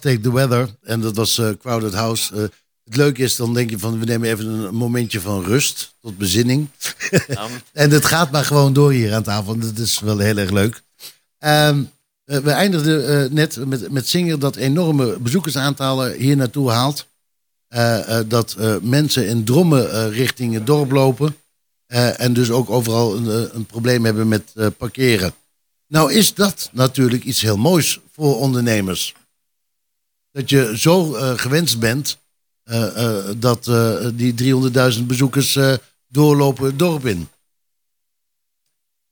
take the weather. En dat was eh, Crowded House. Eh, het leuke is, dan denk je van, we nemen even een momentje van rust, tot bezinning. (laughs) en het gaat maar gewoon door hier aan tafel. Dat is wel heel erg leuk. Ehm, eh, we eindigden net met, met Singer dat enorme bezoekersaantallen hier naartoe haalt. Dat mensen in drommen richting het dorp lopen. en dus ook overal een, een probleem hebben met parkeren. Nou is dat natuurlijk iets heel moois voor ondernemers. Dat je zo eh, gewenst bent eh, eh, dat die 300.000 bezoekers doorlopen het dorp in.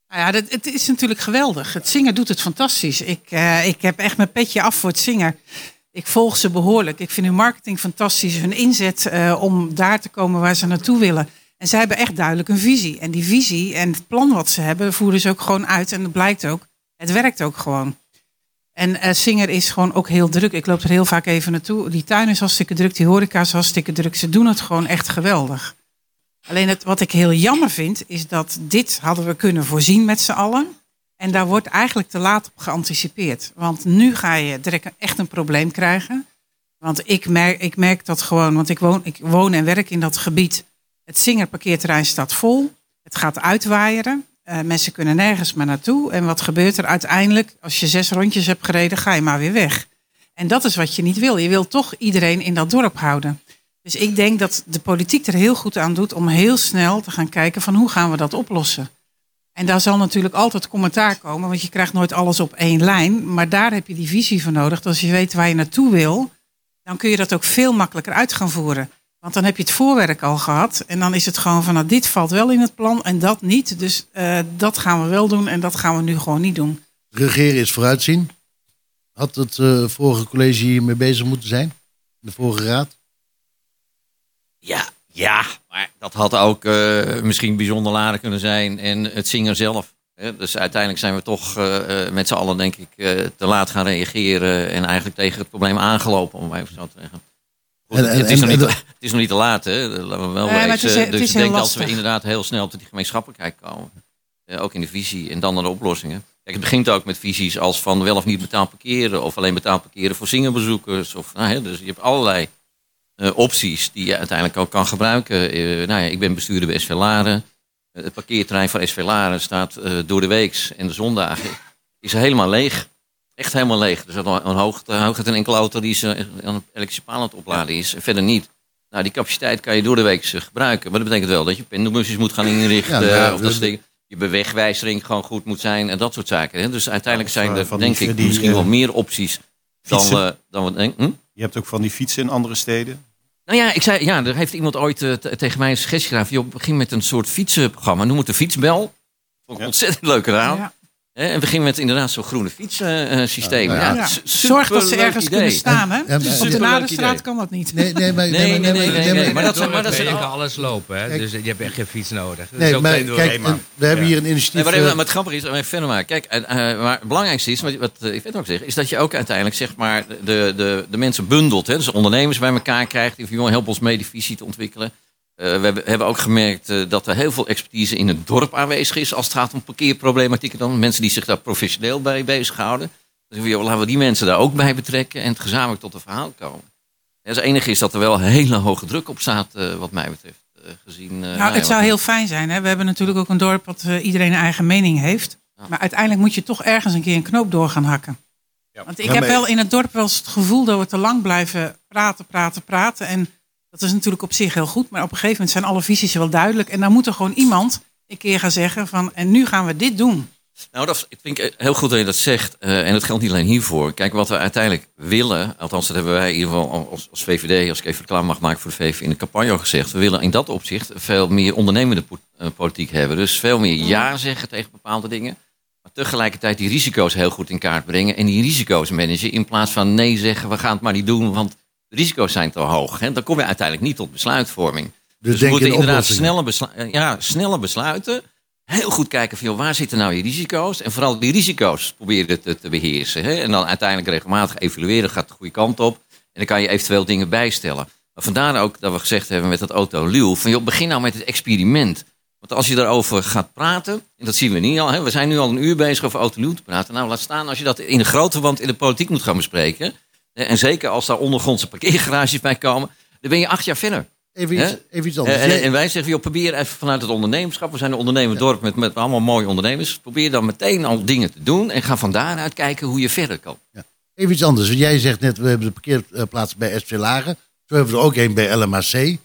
Nou ja, dat, het is natuurlijk geweldig. Het zingen doet het fantastisch. Ik, ik heb echt mijn petje af voor het zingen. Ik volg ze behoorlijk. Ik vind hun marketing fantastisch. Hun inzet om daar te komen waar ze naartoe willen. En zij hebben echt duidelijk een visie. En die visie en het plan wat ze hebben, voeren ze ook gewoon uit. En dat blijkt ook. Het werkt ook gewoon. En eh Singer is gewoon ook heel druk. Ik loop er heel vaak even naartoe. Die tuin is hartstikke druk. Die horeca is hartstikke druk. Ze doen het gewoon echt geweldig. Alleen het, wat ik heel jammer vind, is dat dit hadden we kunnen voorzien met z'n allen. En daar wordt eigenlijk te laat op geanticipeerd. Want nu ga je echt een probleem krijgen. Want ik merk, ik merk dat gewoon, want ik woon, ik woon en werk in dat gebied. Het Singerparkeerterrein staat vol. Het gaat uitwaaieren. Eh, mensen kunnen nergens meer naartoe. En wat gebeurt er uiteindelijk? Als je zes rondjes hebt gereden, ga je maar weer weg. En dat is wat je niet wil. Je wil toch iedereen in dat dorp houden. Dus ik denk dat de politiek er heel goed aan doet om heel snel te gaan kijken van hoe gaan we dat oplossen. En daar zal natuurlijk altijd commentaar komen, want je krijgt nooit alles op één lijn. Maar daar heb je die visie voor nodig. Dat als je weet waar je naartoe wil, dan kun je dat ook veel makkelijker uit gaan voeren. Want dan heb je het voorwerk al gehad. En dan is het gewoon van, nou, dit valt wel in het plan en dat niet. Dus eh, dat gaan we wel doen en dat gaan we nu gewoon niet doen. Regeren is vooruitzien. Had het eh, vorige college hiermee bezig moeten zijn? De vorige raad? Ja, ja, maar dat had ook eh, misschien bijzonder laden kunnen zijn. En het zingen zelf. Hè. Dus uiteindelijk zijn we toch eh, eh, met z'n allen, denk ik, eh, te laat gaan reageren. En eigenlijk tegen het probleem aangelopen, om even zo te zeggen. Goed, En- en- het, is nog en- niet, en- het is nog niet te laat, hè? Laten we wel Nee, maar het is- wezen. het dus is ik denk als we lastig. inderdaad heel snel tot die gemeenschappelijkheid komen. eh, ook in de visie en dan naar de oplossingen. Kijk, het begint ook met visies als van wel of niet betaald parkeren. Of alleen betaald parkeren voor zingerbezoekers. Of, nou, hè, dus je hebt allerlei eh, opties die je uiteindelijk ook kan gebruiken. Eh, nou ja, ik ben bestuurder bij SV Laren. Eh, het parkeerterrein van SV Laren staat eh, door de weeks en de zondagen is helemaal leeg. Echt helemaal leeg. Er zit een, een hoogte, hooguit een enkele auto die ze aan een elektrische paal aan het opladen is. En verder niet. Nou, die capaciteit kan je door de week eh, gebruiken. Maar dat betekent wel dat je pendelbusjes moet gaan inrichten. Ja, nou of dat dat- soort dingen. Je bewegwijzering gewoon goed moet zijn en dat soort zaken. Hè? Dus uiteindelijk zijn eh, er, van die- denk ik, die, misschien eh, wel meer opties dan we, dan we denken. Hm? Je hebt ook van die fietsen in andere steden. Nou ja, ik zei, ja, er heeft iemand ooit eh, tegen mij een suggestie gedaan. van, joh, begin met een soort fietsenprogramma. Noem het de fietsbel. Vond ik Ja. ontzettend leuke naam. Ja. En begin met inderdaad zo'n groene fietssysteem. Ja, ja, Zorg dat ze ergens idee. kunnen staan. Hè? En- en- Op de Naderstraat idee. kan dat niet. Nee, nee, maar, Nee, nee, nee, nee, nee, maar- maar dat zijn- maar dat zijn- kan alles lopen, hè? Kijk. dus je hebt echt geen fiets nodig. Dat is Nee, ook maar kijk, Nee, maar- we hebben ja. hier een initiatief. Nee, maar, eh, even, maar het grappige is, even verder maken. Kijk, eh, eh, maar het belangrijkste is, wat, wat eh, ik weet ook zeg, is dat je ook uiteindelijk zeg maar de, de, de mensen bundelt. Hè? Dus ondernemers bij elkaar krijgt. Die van jongen, help ons mee die visie te ontwikkelen. Eh, we hebben, ook gemerkt eh, dat er heel veel expertise in het dorp aanwezig is als het gaat om parkeerproblematieken. Dan mensen die zich daar professioneel bij bezighouden. Dus joh, laten we die mensen daar ook bij betrekken en het gezamenlijk tot een verhaal komen. Ja, Het enige is dat er wel hele hoge druk op staat, eh, wat mij betreft. eh, gezien, eh, nou Nou, ja, het zou wat- heel fijn zijn. Hè? We hebben natuurlijk ook een dorp dat eh, iedereen een eigen mening heeft. Ja. Maar uiteindelijk moet je toch ergens een keer een knoop door gaan hakken. Ja. Want ik Ja, heb maar- wel in het dorp wel eens het gevoel dat we te lang blijven praten, praten, praten. En dat is natuurlijk op zich heel goed. Maar op een gegeven moment zijn alle visies wel duidelijk. En dan moet er gewoon iemand een keer gaan zeggen van... en nu gaan we dit doen. Nou, dat ik vind ik heel goed dat je dat zegt. Eh, en dat geldt niet alleen hiervoor. Kijk, wat we uiteindelijk willen, althans dat hebben wij in ieder geval als, als VVD, als ik even reclame mag maken voor de VVD, in de campagne al gezegd. We willen in dat opzicht veel meer ondernemende eh, politiek hebben. Dus veel meer ja zeggen tegen bepaalde dingen. Maar tegelijkertijd die risico's heel goed in kaart brengen. En die risico's managen in plaats van nee zeggen, we gaan het maar niet doen, want de risico's zijn te hoog. Hè? Dan kom je uiteindelijk niet tot besluitvorming. Dus, we moeten in inderdaad snelle, beslu- eh, ja, snelle besluiten. Heel goed kijken van joh, waar zitten nou je risico's? En vooral die risico's proberen te, te beheersen. Hè? En dan uiteindelijk regelmatig evalueren, gaat de goede kant op. En dan kan je eventueel dingen bijstellen. Maar vandaar ook dat we gezegd hebben met dat auto Luw. Van joh, begin nou met het experiment. Want als je daarover gaat praten, en dat zien we niet al, hè, we zijn nu al een uur bezig over autonieuw te praten. Nou, laat staan als je dat in de grote wand in de politiek moet gaan bespreken. Hè, En zeker als daar ondergrondse parkeergarages bij komen, dan ben je acht jaar verder. Even iets, even iets anders. En, Jij- en wij zeggen, joh, probeer even vanuit het ondernemerschap. We zijn een ondernemend dorp met, met allemaal mooie ondernemers. Probeer dan meteen al dingen te doen. En ga van daaruit kijken hoe je verder kan. Even iets anders. Want Jij zegt net, we hebben de parkeerplaats bij SV Lagen. Zo hebben we er ook een bij LMAC. Eh,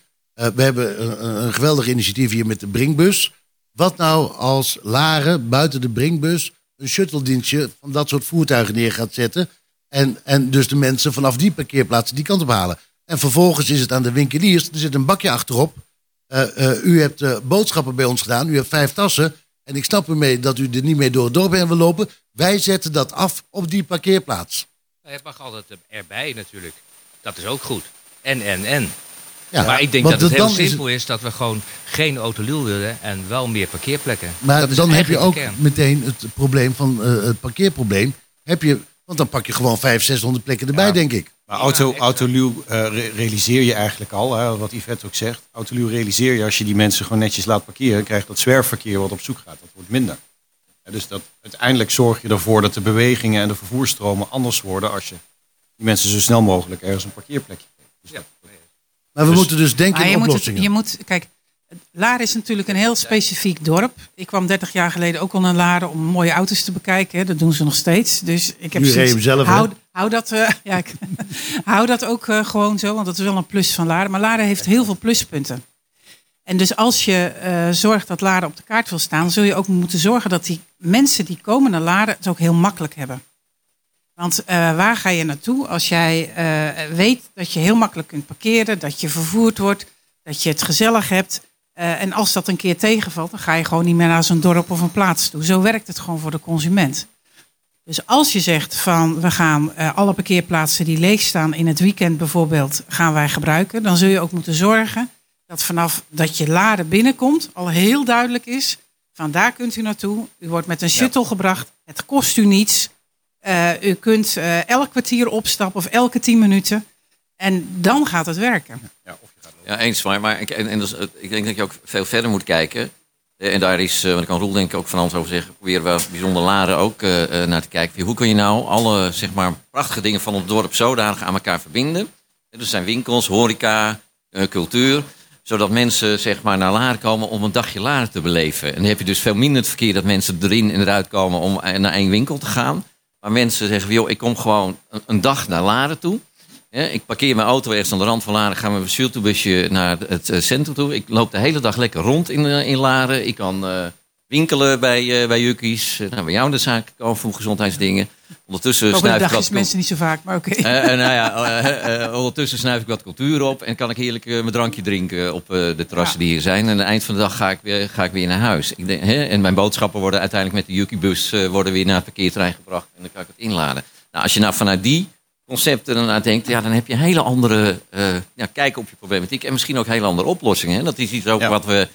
we hebben een, een geweldig initiatief hier met de Bringbus. Wat nou als Laren buiten de Bringbus een shuttledienstje van dat soort voertuigen neer gaat zetten. En, en dus de mensen vanaf die parkeerplaatsen die kant op halen. En vervolgens is het aan de winkeliers. Er zit een bakje achterop. Eh, eh, u hebt eh, boodschappen bij ons gedaan. U hebt vijf tassen. En ik snap ermee dat u er niet mee door het dorp heen wil lopen. Wij zetten dat af op die parkeerplaats. Nou, Het mag altijd erbij natuurlijk. Dat is ook goed. En, en, en. Ja, maar ik denk dat het heel is het- simpel is dat we gewoon geen autoluw willen en wel meer parkeerplekken. Maar dat dan heb je ook meteen het probleem van het parkeerprobleem. Heb je, want dan pak je gewoon 500, 600 plekken erbij, Ja. denk ik. Maar auto, autoluw eh, re- realiseer je eigenlijk al, hè, wat Yvette ook zegt. Autoluw realiseer je als je die mensen gewoon netjes laat parkeren. krijg je dat zwerfverkeer wat op zoek gaat. Dat wordt minder. Ja, dus dat, uiteindelijk zorg je ervoor dat de bewegingen en de vervoerstromen anders worden... als je die mensen zo snel mogelijk ergens een parkeerplekje geeft. Dus dat- Maar we Dus- moeten dus denken in je moet, het, oplossingen. je moet, kijk, Laren is natuurlijk een heel specifiek dorp. Ik kwam 30 jaar geleden ook al naar Laren om mooie auto's te bekijken. hè. Dat doen ze nog steeds. Dus ik heb zelf, hou, hou, dat, eh, (laughs) ja, ik, (laughs) hou dat ook eh, gewoon zo, want dat is wel een plus van Laren. Maar Laren heeft heel veel pluspunten. En dus als je eh, zorgt dat Laren op de kaart wil staan, zul je ook moeten zorgen dat die mensen die komen naar Laren het ook heel makkelijk hebben. Want waar ga je naartoe als jij weet dat je heel makkelijk kunt parkeren, dat je vervoerd wordt, dat je het gezellig hebt. Eh, en als dat een keer tegenvalt, dan ga je gewoon niet meer naar zo'n dorp of een plaats toe. Zo werkt het gewoon voor de consument. Dus als je zegt van we gaan eh, alle parkeerplaatsen die leeg staan in het weekend bijvoorbeeld, gaan wij gebruiken, dan zul je ook moeten zorgen dat vanaf dat je laden binnenkomt al heel duidelijk is, van daar kunt u naartoe. U wordt met een shuttle gebracht, het kost u niets. Eh, u kunt elk kwartier opstappen of elke tien minuten. En dan gaat het werken. ja, Ja, eens maar. maar ik, en, en het- ik denk dat je ook veel verder moet kijken. Eh, En daar is, eh, want ik kan Roel denk ik ook van alles over zeggen, proberen we bijzonder Laren ook naar te kijken. Hoe kun je nou alle zeg maar, prachtige dingen van het dorp zodanig aan elkaar verbinden? Eh, Er zijn winkels, horeca, cultuur. Zodat mensen zeg maar, naar Laren komen om een dagje Laren te beleven. En dan heb je dus veel minder het verkeer dat mensen erin en eruit komen om naar één winkel te gaan. Maar mensen zeggen, joh, ik kom gewoon een, een dag naar Laren toe. Ja, ik parkeer mijn auto ergens aan de rand van Laren, ga met mijn shuttlebusje naar het eh, centrum toe. Ik loop de hele dag lekker rond in, eh, in Laren. Ik kan eh, winkelen bij, eh bij Jukkies. Eh, nou, bij jou in de zaak voor gezondheidsdingen. Ondertussen Ook snuif ik wat... mensen niet zo vaak, maar oké. Nou ja, eh, ondertussen snuif ik wat cultuur op en kan ik heerlijk mijn drankje drinken op de terrassen Ja. die hier zijn. En aan het eind van de dag ga ik weer, ga ik weer naar huis. Ik denk, hè, en mijn boodschappen worden uiteindelijk met de Yuki-bus worden weer naar het parkeerterrein gebracht en dan kan ik het inladen. Nou, als je nou vanuit die concepten ernaar denkt, ja, dan heb je een hele andere eh, ja, kijk op je problematiek en misschien ook hele andere oplossingen. Hè? Dat is iets ook Ja. wat we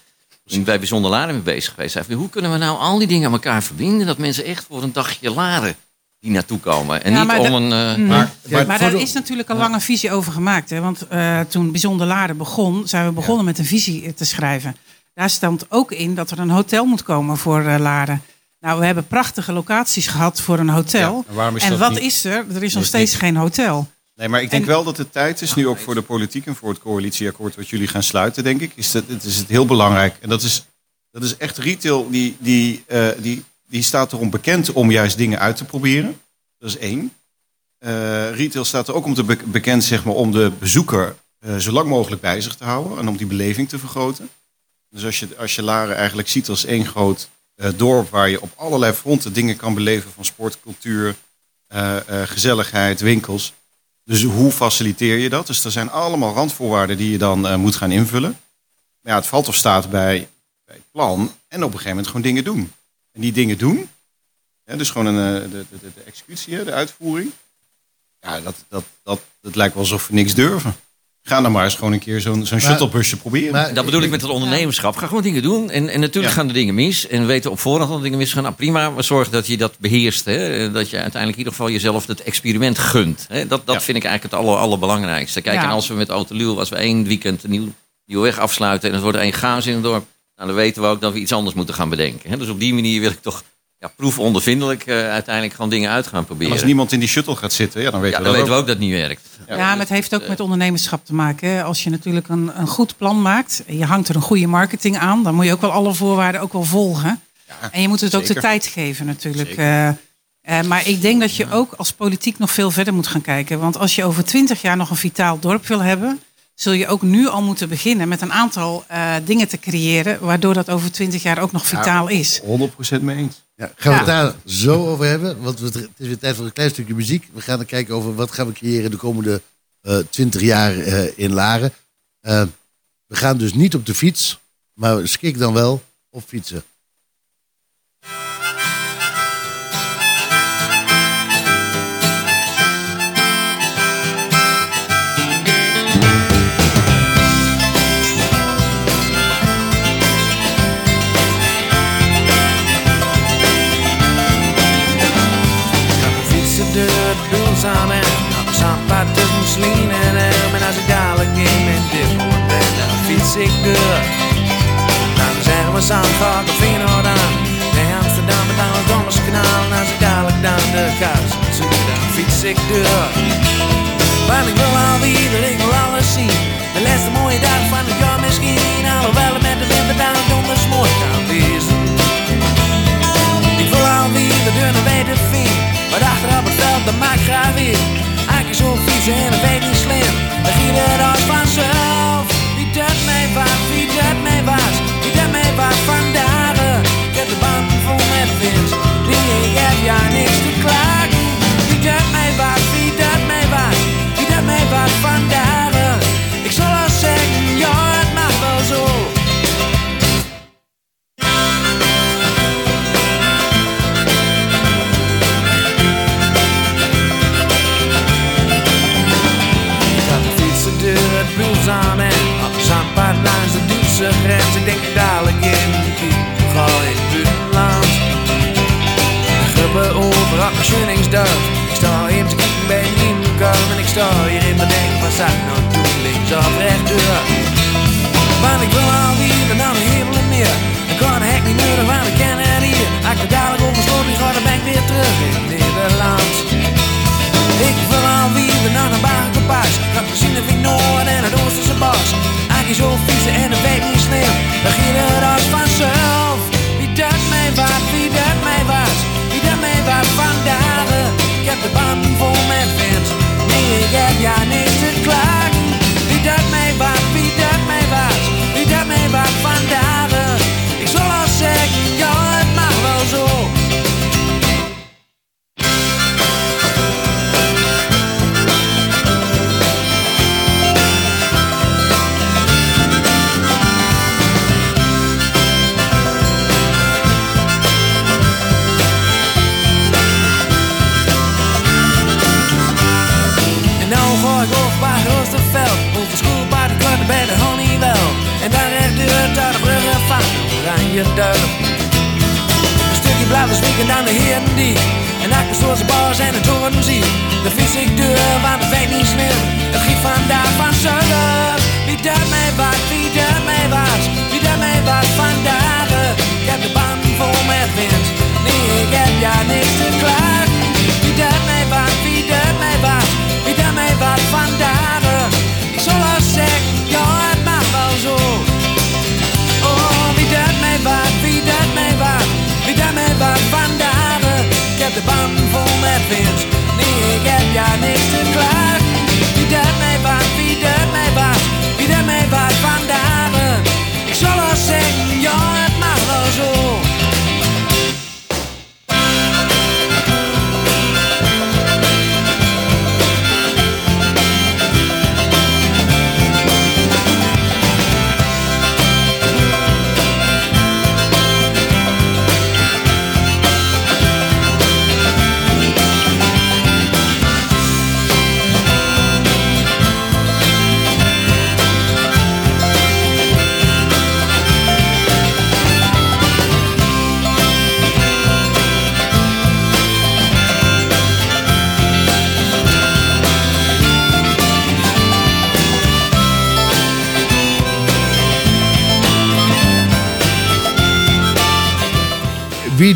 bij Bijzonder Laren mee bezig geweest zijn. Hoe kunnen we nou al die dingen aan elkaar verbinden, dat mensen echt voor een dagje Laren die naartoe komen en Ja, niet maar om een... eh, Mm. Maar- Maar, daar is natuurlijk een lange visie over gemaakt. Hè? Want eh, toen Bijzonder Laren begon, zijn we begonnen met een visie te schrijven. Daar stond ook in dat er een hotel moet komen voor eh, Laren. Nou, we hebben prachtige locaties gehad voor een hotel. Ja, en wat niet- is er? Er is nog steeds niet- geen hotel. Nee, maar ik denk En- wel dat het tijd is, nu ook voor de politiek en voor het coalitieakkoord wat jullie gaan sluiten, denk ik. Is dat, het is het heel belangrijk. En dat is, dat is echt retail, die, die, eh, die, die staat erom bekend om juist dingen uit te proberen. Dat is één. Eh, retail staat er ook om te be- bekend zeg maar, om de bezoeker eh, zo lang mogelijk bij zich te houden en om die beleving te vergroten. Dus als je, als je Laren eigenlijk ziet als één groot dorp waar je op allerlei fronten dingen kan beleven van sport, cultuur, eh, eh, gezelligheid, winkels. Dus hoe faciliteer je dat? Dus er zijn allemaal randvoorwaarden die je dan eh, moet gaan invullen. Maar ja, het valt of staat bij, bij het plan en op een gegeven moment gewoon dingen doen. En die dingen doen, hè, dus gewoon een, eh, de, de, de, executie, de uitvoering. Ja, dat, dat, dat, dat lijkt wel alsof we niks durven. Ga dan maar eens gewoon een keer zo'n zo'n shuttlebusje proberen. maar- Dat bedoel ik met het ondernemerschap. Ga gewoon dingen doen. En, en natuurlijk Ja. gaan er dingen mis. En we weten op voorhand dat er dingen misgaan. Nou prima, maar zorg dat je dat beheerst. Hè? Dat je uiteindelijk in ieder geval jezelf het experiment gunt. Hè? Dat, dat Ja. vind ik eigenlijk het aller, allerbelangrijkste. Kijk, Ja. en als we met Autoluw, als we één weekend een nieuw, nieuwe weg afsluiten... en het wordt één chaos in het dorp... Nou, dan weten we ook dat we iets anders moeten gaan bedenken. Hè? Dus op die manier wil ik toch ja, proefondervindelijk eh, uiteindelijk gewoon dingen uit gaan En proberen. als niemand in die shuttle gaat zitten, ja, dan weten ja, we dan dat weten we ook. dat het niet werkt. Ja, maar het heeft ook met ondernemerschap te maken. hè. Als je natuurlijk een, een goed plan maakt, en je hangt er een goede marketing aan, dan moet je ook wel alle voorwaarden ook wel volgen. en je moet het ook de tijd geven natuurlijk. Eh, eh, maar ik denk dat je ook als politiek nog veel verder moet gaan kijken. Want als je over twintig jaar nog een vitaal dorp wil hebben, zul je ook nu al moeten beginnen met een aantal eh, dingen te creëren, waardoor dat over twintig jaar ook nog vitaal is. 100% mee eens. Ja, gaan we het Ja. daar zo over hebben? Want we- het is weer tijd voor een klein stukje muziek. We gaan dan kijken over wat gaan we creëren de komende twintig jaar eh, in Laren. Eh, we gaan dus niet op de fiets, maar skik dan wel op fietsen Slien en Elm. En als ik dadelijk in mijn diphoort ben, dan fiets ik door. Dan zeggen we Zandvoort of Feyenoord aan. Nee, Amsterdam en dan het Dommerskanaal. En als ik dadelijk dan de kaars zoeken, dan fiets ik door. Want ik wil alweer, ik wil alles zien. De laatste mooie dag van het jaar misschien. Alhoewel het met de winter dan donders mooi kan wezen. Ik wil alweer de deur naar weten vind. Maar achter op het veld, dat maakt graag weer. Zo fietsen en weet niet slim. Dan giet het als vanzelf. Wie dat mij was, wie dat mij was, wie dat mij was vandaag. Ik heb de band vol met wind. Nee, ik heb ja niks te klagen. Grens. Ik denk ik dadelijk in de kiep, ga in het buitenland. De gruppen over op mijn Schunningsduif. Ik sta even te kijken bij inkomen en ik sta hier in mijn denk, wat zou ik links of rechtdoor. Want ik wil alweer en dan hemel en meer. Ik kan de hek niet nodig, want ik ken het hier. Als ik dadelijk over sloop, ga dan ben ik weer terug in Nederland. Ik wil alweer naar bagenpas. Gaat gezien in Noord en het Oosterse bos. Eigenlijk zo fietsen en dat weet niet slim. Dan ging het als vanzelf. Wie dat mij was, wie dat mij was, wie dat mij was vandaag. Ik heb de banden vol met wind. Nee, ik heb ja niks te klagen. Wie dat mij was, wie dat mij was, wie dat mij was vandaag. Ik zal al zeggen, ja, het mag wel zo. Een stukje blijven zwieken dan de heren die. En achter zoals de bars en de toren zie. Dan fiets ik door, want het weet niet slim Het giet vandaag van zuiden Wie mij was, wie mij was Wie mij was vandaag Ik heb de banden vol met wind. Nee, ik heb ja niks te klagen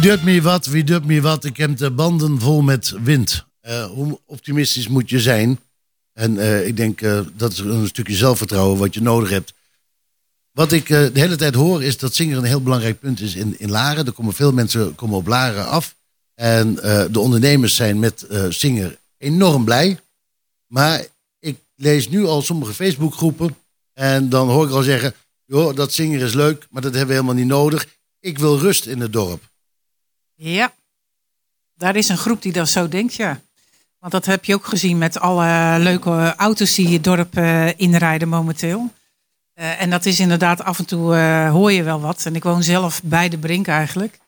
doet me wat, wie doet me wat. Ik heb de banden vol met wind. Eh, hoe optimistisch moet je zijn? En eh, ik denk eh, dat is een stukje zelfvertrouwen wat je nodig hebt. Wat ik de hele tijd hoor is dat Singer een heel belangrijk punt is in, in Laren. Er komen veel mensen komen op Laren af. En de ondernemers zijn met Singer enorm blij. Maar ik lees nu al sommige Facebookgroepen. En dan hoor ik al zeggen: joh, dat Singer is leuk, maar dat hebben we helemaal niet nodig. Ik wil rust in het dorp. Ja, daar is een groep die dat zo denkt, ja. Want dat heb je ook gezien met alle leuke auto's die het dorp eh, inrijden momenteel. Eh, en dat is inderdaad af en toe eh, hoor je wel wat. En ik woon zelf bij de Brink eigenlijk.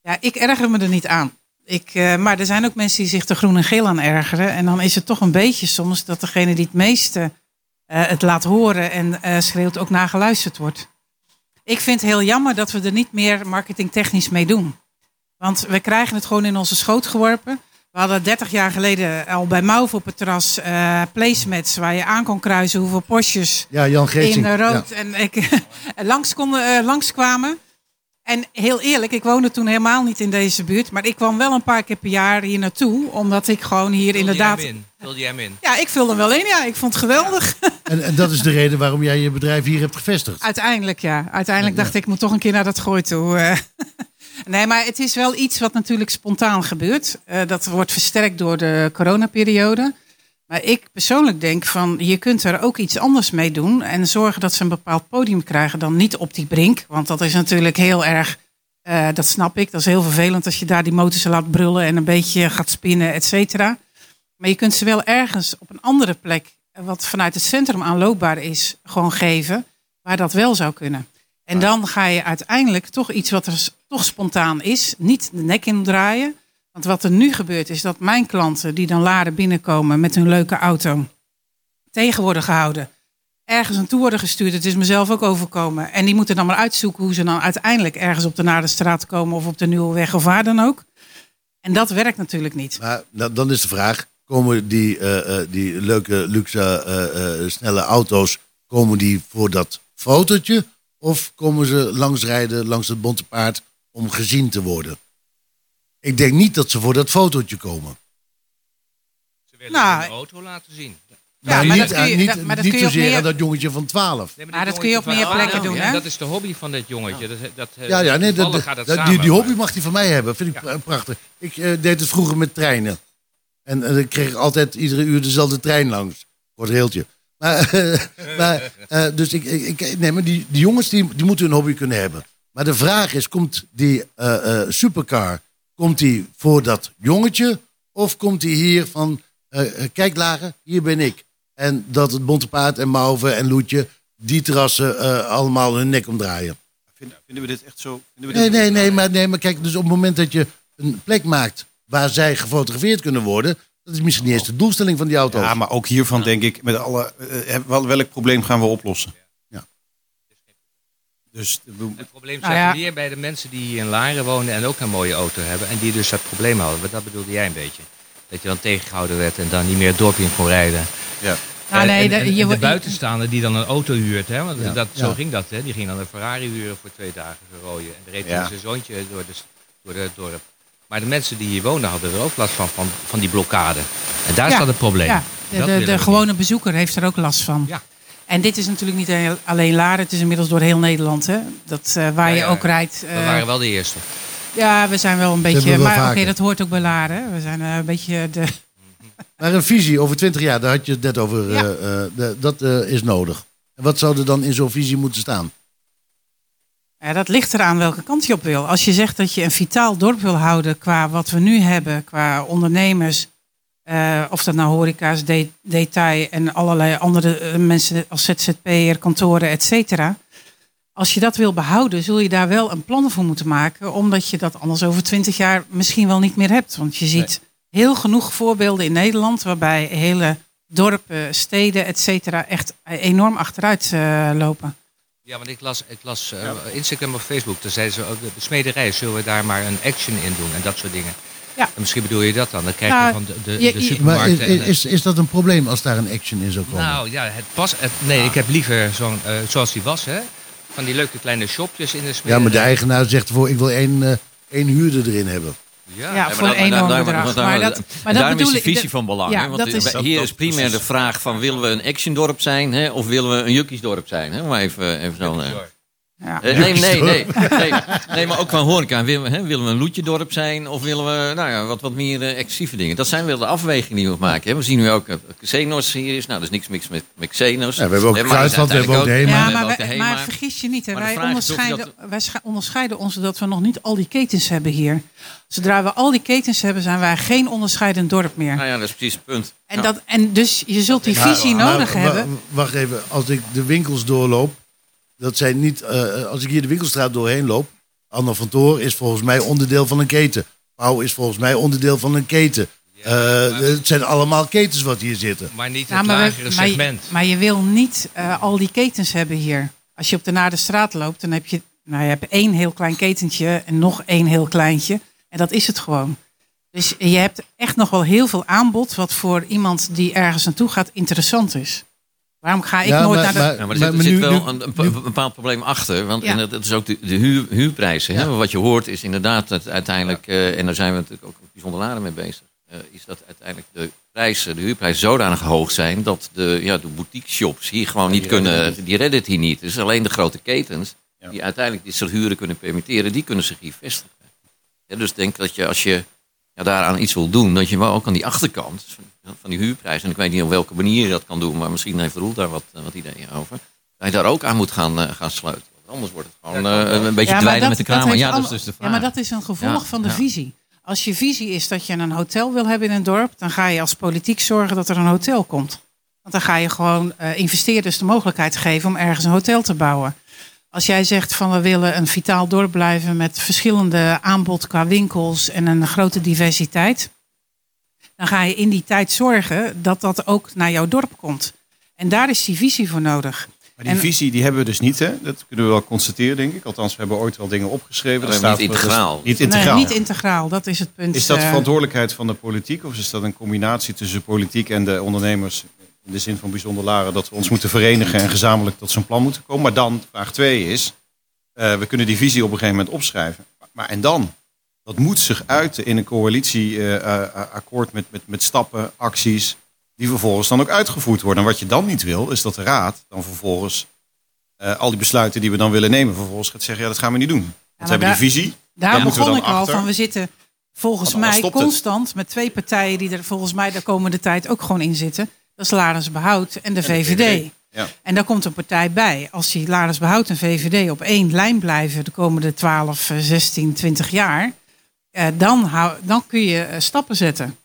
Ja, ik erger me er niet aan. Ik, maar er zijn ook mensen die zich er groen en geel aan ergeren. En dan is het toch een beetje soms dat degene die het meeste het laat horen en schreeuwt ook naar geluisterd wordt. Ik vind het heel jammer dat we er niet meer marketingtechnisch mee doen. Want we krijgen het gewoon in onze schoot geworpen. We hadden 30 jaar geleden al bij Mauve op het terras eh placemats waar je aan kon kruisen hoeveel postjes Ja, Jan in eh, rood Ja. en ik (laughs) langs, konden, eh, langskwamen. En heel eerlijk, ik woonde toen helemaal niet in deze buurt. Maar ik kwam wel een paar keer per jaar hier naartoe. Omdat ik gewoon hier inderdaad... Vulde jij hem in? Vulde jij hem in? Ja, ik vulde hem wel in. Ja, ik vond het geweldig. En, en dat is de reden waarom jij je bedrijf hier hebt gevestigd. Uiteindelijk, ja. Uiteindelijk dacht ik, ik moet toch een keer naar dat gooi toe. Nee, maar het is wel iets wat natuurlijk spontaan gebeurt. Eh, dat wordt versterkt door de coronaperiode. Maar ik persoonlijk denk van, je kunt er ook iets anders mee doen. En zorgen dat ze een bepaald podium krijgen. Dan niet op die brink. Want dat is natuurlijk heel erg, eh, dat snap ik. Dat is heel vervelend als je daar die motoren laat brullen. En een beetje gaat spinnen, et cetera. Maar je kunt ze wel ergens op een andere plek, eh, wat vanuit het centrum aanloopbaar is, gewoon geven. Waar dat wel zou kunnen. En dan ga je uiteindelijk toch iets wat er toch spontaan is, niet de nek in draaien. Want wat er nu gebeurt is dat mijn klanten die dan Laren binnenkomen met hun leuke auto tegen worden gehouden. Ergens naartoe worden gestuurd. Het is mezelf ook overkomen. En die moeten dan maar uitzoeken hoe ze dan uiteindelijk ergens op de Naderstraat komen of op de Nieuwe Weg of waar dan ook. En dat werkt natuurlijk niet. Maar dan is de vraag, komen die, eh, eh, die leuke, luxe, eh, snelle auto's, komen die voor dat fotootje? Of komen ze langsrijden langs het bonte paard om gezien te worden? Ik denk niet dat ze voor dat fotootje komen. Ze willen Nou, hun auto laten zien. maar maar niet, dat kun je- niet, dat- maar dat niet kun je op zozeer meer- aan dat jongetje van 12. Nee, Maar dit dat kun je op meer plekken Oh, doen, ja, hè? Dat is de hobby van dit jongetje. Dat, dat, eh, Ja, ja, nee, dat, gaat dat- het die, hobby maar- mag hij van mij hebben. Vind ik pra- prachtig. Ik eh, deed het vroeger met treinen. En eh, ik kreeg altijd iedere uur dezelfde trein langs. Kort reeltje. Maar, (laughs) maar, eh, dus ik, ik, ik- nee, maar die, die jongens die, die moeten hun hobby kunnen hebben. Maar de vraag is, komt die eh, eh, supercar, komt die voor dat jongetje? Of komt die hier van, eh, kijk Lager, hier ben ik. En dat het Bonte Paard en Mauve en Loetje, die terrassen eh, allemaal hun nek omdraaien. Vinden, vinden we dit echt zo? We Nee, dit nee, nee maar, nee, maar kijk, dus op het moment dat je een plek maakt waar zij gefotografeerd kunnen worden, dat is misschien niet eens de doelstelling van die auto. Ja, maar ook hiervan denk ik, met alle, wel- welk probleem gaan we oplossen? Dus Het probleem Nou zit ja. meer bij de mensen die hier in Laren wonen en ook een mooie auto hebben. En die dus dat probleem hadden. Want Dat bedoelde jij een beetje. Dat je dan tegengehouden werd en dan niet meer het dorp in kon rijden. ja. Nou, nee, en, de- en- en je de wordt- buitenstaander die dan een auto huurt. Hè? Want Ja, dat, zo ja. ging dat. Hè? Die ging dan een Ferrari huren voor twee dagen gerooien. En reed Ja. zijn zoontje door, de, door het dorp. Maar de mensen die hier wonen hadden er ook last van, van, van die blokkade. En daar Ja, staat het probleem. Ja, de, de, de gewone bezoeker heeft er ook last van. Ja. En dit is natuurlijk niet alleen Laren, het is inmiddels door heel Nederland. Hè? Dat, eh, waar Ja, je ja. ook rijdt. eh, We waren wel de eerste. Ja, we zijn wel een beetje. we wel Maar oké, dat hoort ook bij Laren. We zijn eh, een beetje de. (laughs) Maar een visie over 20 jaar, daar had je het net over, Ja. eh, eh, de- dat eh, is nodig. En wat zou er dan in zo'n visie moeten staan? Ja, dat ligt eraan welke kant je op wil. Als je zegt dat je een vitaal dorp wil houden qua wat we nu hebben, qua ondernemers, eh, of dat nou horeca's, de- detail en allerlei andere eh, mensen als ZZP'er, kantoren, et cetera. Als je dat wil behouden, zul je daar wel een plan voor moeten maken, omdat je dat anders over twintig jaar misschien wel niet meer hebt. Want je ziet heel genoeg voorbeelden in Nederland waarbij hele dorpen, steden, et cetera, echt enorm achteruit eh, lopen. Ja, want ik las, ik las Instagram of Facebook. Daar zeiden ze, de, de smederij, zullen we daar maar een action in doen en dat soort dingen. Ja. En misschien bedoel je dat dan. Dan krijg je Nou, van de, de, je- de je- Maar supermarkten... is, is, is dat een probleem als daar een action in zou komen? Nou ja, het pas. Het, nee, ik heb liever zo'n, eh, zoals die was, hè. Van die leuke kleine shopjes in de ja, smederij. maar de eigenaar zegt ervoor, ik wil één, eh, één huurder erin hebben. Ja, Ja, voor maar één Maar dat, maar daarom is bedoel de ik- visie van belang. Ja, hè? Want is, hier is primair de vraag van willen we een actiondorp zijn hè? of willen we een jukkiesdorp zijn? Hè? Om even, even zo, ja. Eh, nee, nee, nee, nee. Nee, maar ook qua horeca. Willen we, hè, willen we een loetjedorp zijn of willen we nou ja, wat, wat meer exclusieve dingen? Dat zijn wel de afwegingen die we maken. Hè. We zien nu ook dat Xenos hier is. Nou, er is niks mis met, met Xenos. Ja, we hebben ook Hè, maar is Kruidvat, we hebben ook de HEMA. Ja, maar, maar vergis je niet, hè. Wij, onderscheiden, wij onderscheiden ons dat we nog niet al die ketens hebben hier. Zodra we al die ketens hebben, zijn wij geen onderscheidend dorp meer. Nou ja, dat is precies het punt. En, Ja. dat, en dus je zult die visie Maar- nodig hebben. Wacht even, als ik de winkels doorloop, dat zijn niet, eh, als ik hier de winkelstraat doorheen loop, Anna van Toor is volgens mij onderdeel van een keten. Pauw is volgens mij onderdeel van een keten. Eh, het zijn allemaal ketens wat hier zitten. Maar niet Ja, het maar, we- lagere je, segment. maar je wil niet eh, al die ketens hebben hier. Als je op de naar de straat loopt, dan heb je, nou, je hebt één heel klein ketentje en nog één heel kleintje. En dat is het gewoon. Dus je hebt echt nog wel heel veel aanbod, wat voor iemand die ergens naartoe gaat interessant is. Waarom ga ik Ja, nooit maar- naar de. maar- Ja, maar er zit, er maar zit nu- wel nu- een, een, een bepaald probleem achter. Want Ja. en dat, dat is ook de, de huur, huurprijzen. Hè? Wat je hoort is inderdaad dat uiteindelijk, eh, en daar zijn we natuurlijk ook bijzonder later mee bezig, eh, is dat uiteindelijk de prijzen, de huurprijzen zodanig hoog zijn dat de, ja, de boutique shops hier gewoon niet kunnen, die redden het hier niet. Dus alleen de grote ketens Ja. die uiteindelijk dit soort huren kunnen permitteren, die kunnen zich hier vestigen. Ja, dus ik denk dat je als je ja, daaraan iets wil doen, dat je wel ook aan die achterkant van, die huurprijzen, en ik weet niet op welke manier je dat kan doen, maar misschien heeft Roel daar wat, eh, wat ideeën over, dat je daar ook aan moet gaan, eh, gaan sleutelen. Want anders wordt het gewoon eh, een beetje Ja, met de kraam. heeft Ja, dat is dus de Ja, vraag. maar dat is een gevolg Ja, van de ja. visie. Als je visie is dat je een hotel wil hebben in een dorp, dan ga je als politiek zorgen dat er een hotel komt. Want dan ga je gewoon eh, investeerders de mogelijkheid geven om ergens een hotel te bouwen. Als jij zegt van we willen een vitaal dorp blijven met verschillende aanbod qua winkels en een grote diversiteit, dan ga je in die tijd zorgen dat dat ook naar jouw dorp komt. En daar is die visie voor nodig. Maar die En- visie die hebben we dus niet, hè? Dat kunnen we wel constateren, denk ik. Althans, we hebben ooit wel dingen opgeschreven. Dat niet staat- integraal. Niet integraal. Nee, niet integraal, dat is het punt. Is dat eh, verantwoordelijkheid van de politiek of is dat een combinatie tussen politiek en de ondernemers in de zin van bijzonder laren dat we ons moeten verenigen en gezamenlijk tot zo'n plan moeten komen? Maar dan, vraag twee is, eh, we kunnen die visie op een gegeven moment opschrijven. Maar en dan? Dat moet zich uiten in een coalitieakkoord met, met, met stappen, acties, die vervolgens dan ook uitgevoerd worden. En wat je dan niet wil, is dat de raad dan vervolgens eh, al die besluiten die we dan willen nemen, vervolgens gaat zeggen, ja, dat gaan we niet doen. Want we hebben daar- die visie, Daar begon dan ik al achter. van. We zitten volgens mij het. constant met twee partijen die er volgens mij de komende tijd ook gewoon in zitten. Dat is Larensenbehoud en de VVD. VVD, ja. En daar komt een partij bij. Als die Larensenbehoud en VVD op één lijn blijven de komende 12, eh, 16, 20 jaar, eh, dan, hou, dan kun je eh, stappen zetten.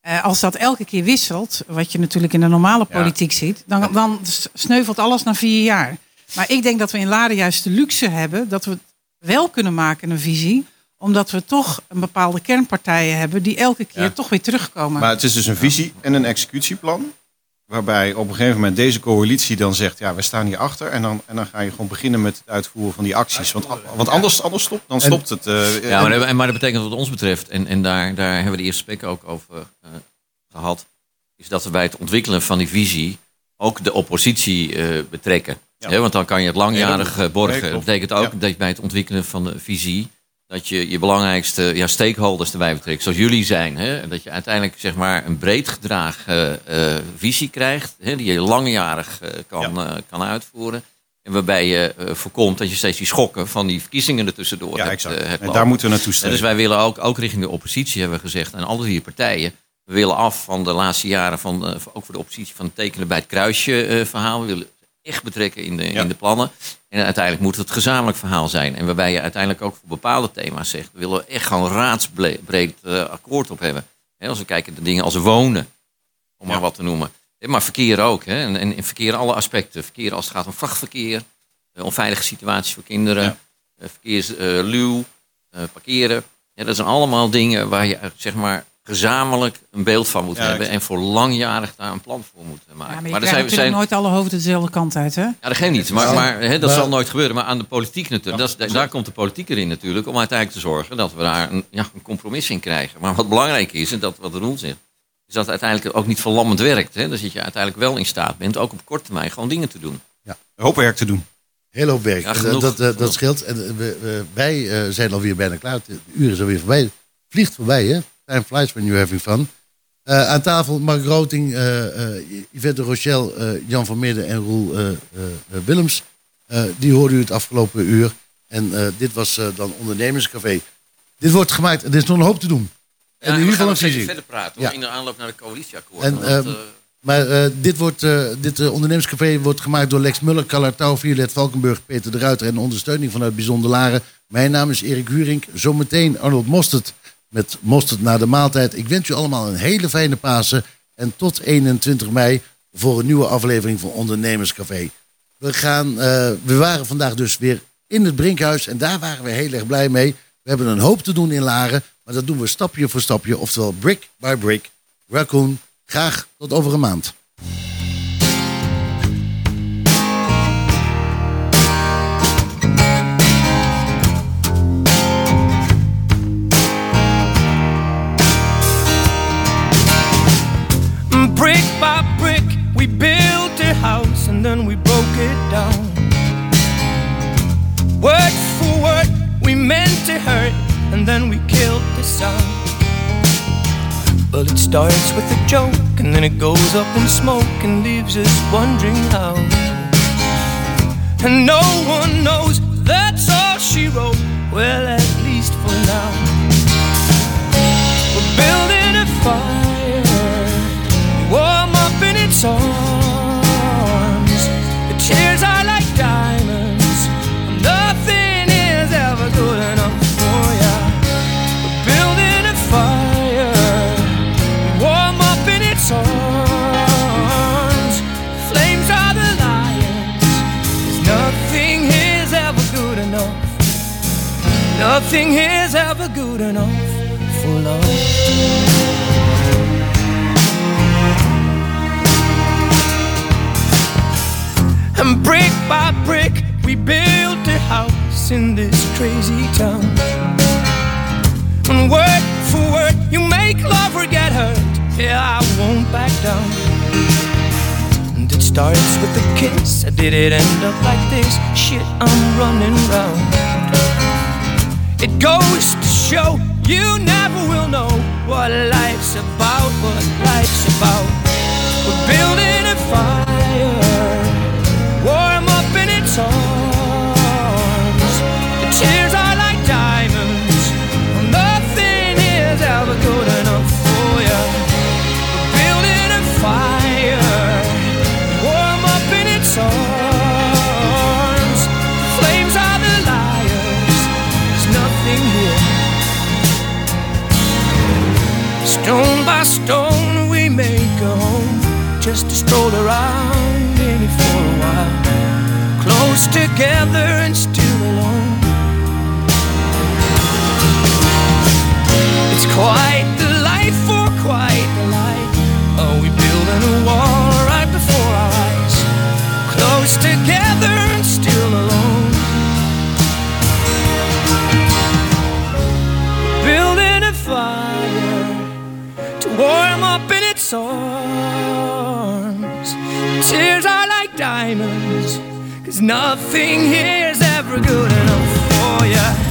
Eh, als dat elke keer wisselt, wat je natuurlijk in de normale Ja. politiek ziet, dan, dan sneuvelt alles na vier jaar. Maar ik denk dat we in Laren juist de luxe hebben dat we het wel kunnen maken, een visie omdat we toch een bepaalde kernpartijen hebben die elke keer Ja. toch weer terugkomen. Maar het is dus een visie en een executieplan. Waarbij op een gegeven moment deze coalitie dan zegt: Ja, we staan hier achter. En dan, en dan ga je gewoon beginnen met het uitvoeren van die acties. Want, want anders, anders stopt, dan stopt het. eh, Ja, maar, dat- maar dat betekent wat ons betreft, en, en daar, daar hebben we de eerste spreken ook over eh, gehad, is dat we bij het ontwikkelen van die visie ook de oppositie eh, betrekken. Ja. Hè, want dan kan je het langjarig borgen. dat betekent ook Ja. dat je bij het ontwikkelen van de visie, dat je je belangrijkste ja, stakeholders erbij betrekt, zoals jullie zijn. Hè? En dat je uiteindelijk zeg maar, een breed gedragen eh, eh, visie krijgt, hè, die je langjarig eh, kan, kan uitvoeren. En waarbij je voorkomt dat je steeds die schokken van die verkiezingen ertussendoor ja, hebt, exact. en lopen. daar moeten we naartoe En streven. dus wij willen ook, ook richting de oppositie, hebben we gezegd, en alle vier partijen. We willen af van de laatste jaren, van, ook voor de oppositie, van het tekenen bij het kruisje verhaal. We willen echt betrekken in de, Ja. in de plannen. En uiteindelijk moet het gezamenlijk verhaal zijn. En waarbij je uiteindelijk ook voor bepaalde thema's zegt, we willen echt gewoon raadsbreed eh, akkoord op hebben. Hè, als we kijken naar dingen als wonen, om maar Ja. wat te noemen. Maar verkeer ook. Hè. En, en in verkeer alle aspecten. Verkeer als het gaat om vrachtverkeer, eh, onveilige situaties voor kinderen, Ja. eh, verkeersluw, parkeren. Ja, dat zijn allemaal dingen waar je zeg maar gezamenlijk een beeld van moet Ja, hebben. En voor langjarig daar een plan voor moet maken. ja, maar je er krijgt zijn, natuurlijk zijn, nooit alle hoofden dezelfde kant uit, hè? ja, dat geeft niet. Maar, maar hè, dat Maar- zal nooit gebeuren. Maar aan de politiek natuurlijk. Dat is, daar komt de politiek erin natuurlijk. Om uiteindelijk te zorgen dat we daar een, ja, een compromis in krijgen. Maar wat belangrijk is, en dat wat Roel zegt. Is dat het uiteindelijk ook niet verlammend werkt. Hè? Dus dat je uiteindelijk wel in staat bent, ook op korte termijn, gewoon dingen te doen. Een hoop werk te doen. Heel hoop werk. Ja, genoeg, dat, dat scheelt. En eh, we, we- wij eh, zijn alweer bijna klaar. Het uur is alweer voorbij. Vliegt voorbij, hè? Time flies when you're having fun. Eh, aan tafel Mark Roting, eh, eh, Yvette Rochelle, Jan van Midden en Roel Willems. Die hoorde u het afgelopen uur. En dit was dan Ondernemerscafé. Dit wordt gemaakt. Er is nog een hoop te doen. Ja, en in ieder geval een visie. verder praten hoor, Ja. in de aanloop naar de coalitieakkoord. En, want, ehm, eh, Maar dit, wordt, dit ondernemerscafé wordt gemaakt door Lex Muller, Carla Touw, Violet Valkenburg, Peter de Ruiter en ondersteuning vanuit Bijzonder Laren. Mijn naam is Erik Huring. Zometeen Arnold Mostert met Mostert na de maaltijd. Ik wens u allemaal een hele fijne Pasen en tot 21 mei voor een nieuwe aflevering van Ondernemerscafé. We, gaan, eh, we waren vandaag dus weer in het Brinkhuis en daar waren we heel erg blij mee. We hebben een hoop te doen in Laren, maar dat doen we stapje voor stapje, oftewel brick by brick. Raccoon, graag tot over een maand. We built a house and then we broke it down. Word for word, we meant to hurt and then we killed the sound. Well, it starts with a joke and then it goes up in smoke and leaves us wondering how. And no one knows that's all she wrote. Well, at least for now. We're building a fire warm arms. The tears are like diamonds. Nothing is ever good enough for ya. We're building a fire, warm up in its arms. Flames are the lions. nothing is ever good enough. Nothing is ever good enough for love. And brick by brick, we built a house in this crazy town. And word for word, you make love or get hurt. Yeah, I won't back down. And it starts with a kiss. Did it end up like this? Shit, I'm running round. It goes to show you never will know what life's about, what life's about. We're building a fire stroll around in it for a while. Close together and still alone. It's quite the life for quite the life. Are we building a wall right before our eyes? Close together and still alone. Building a fire to warm up in its arms. Diamonds, cause nothing here's ever good enough for you.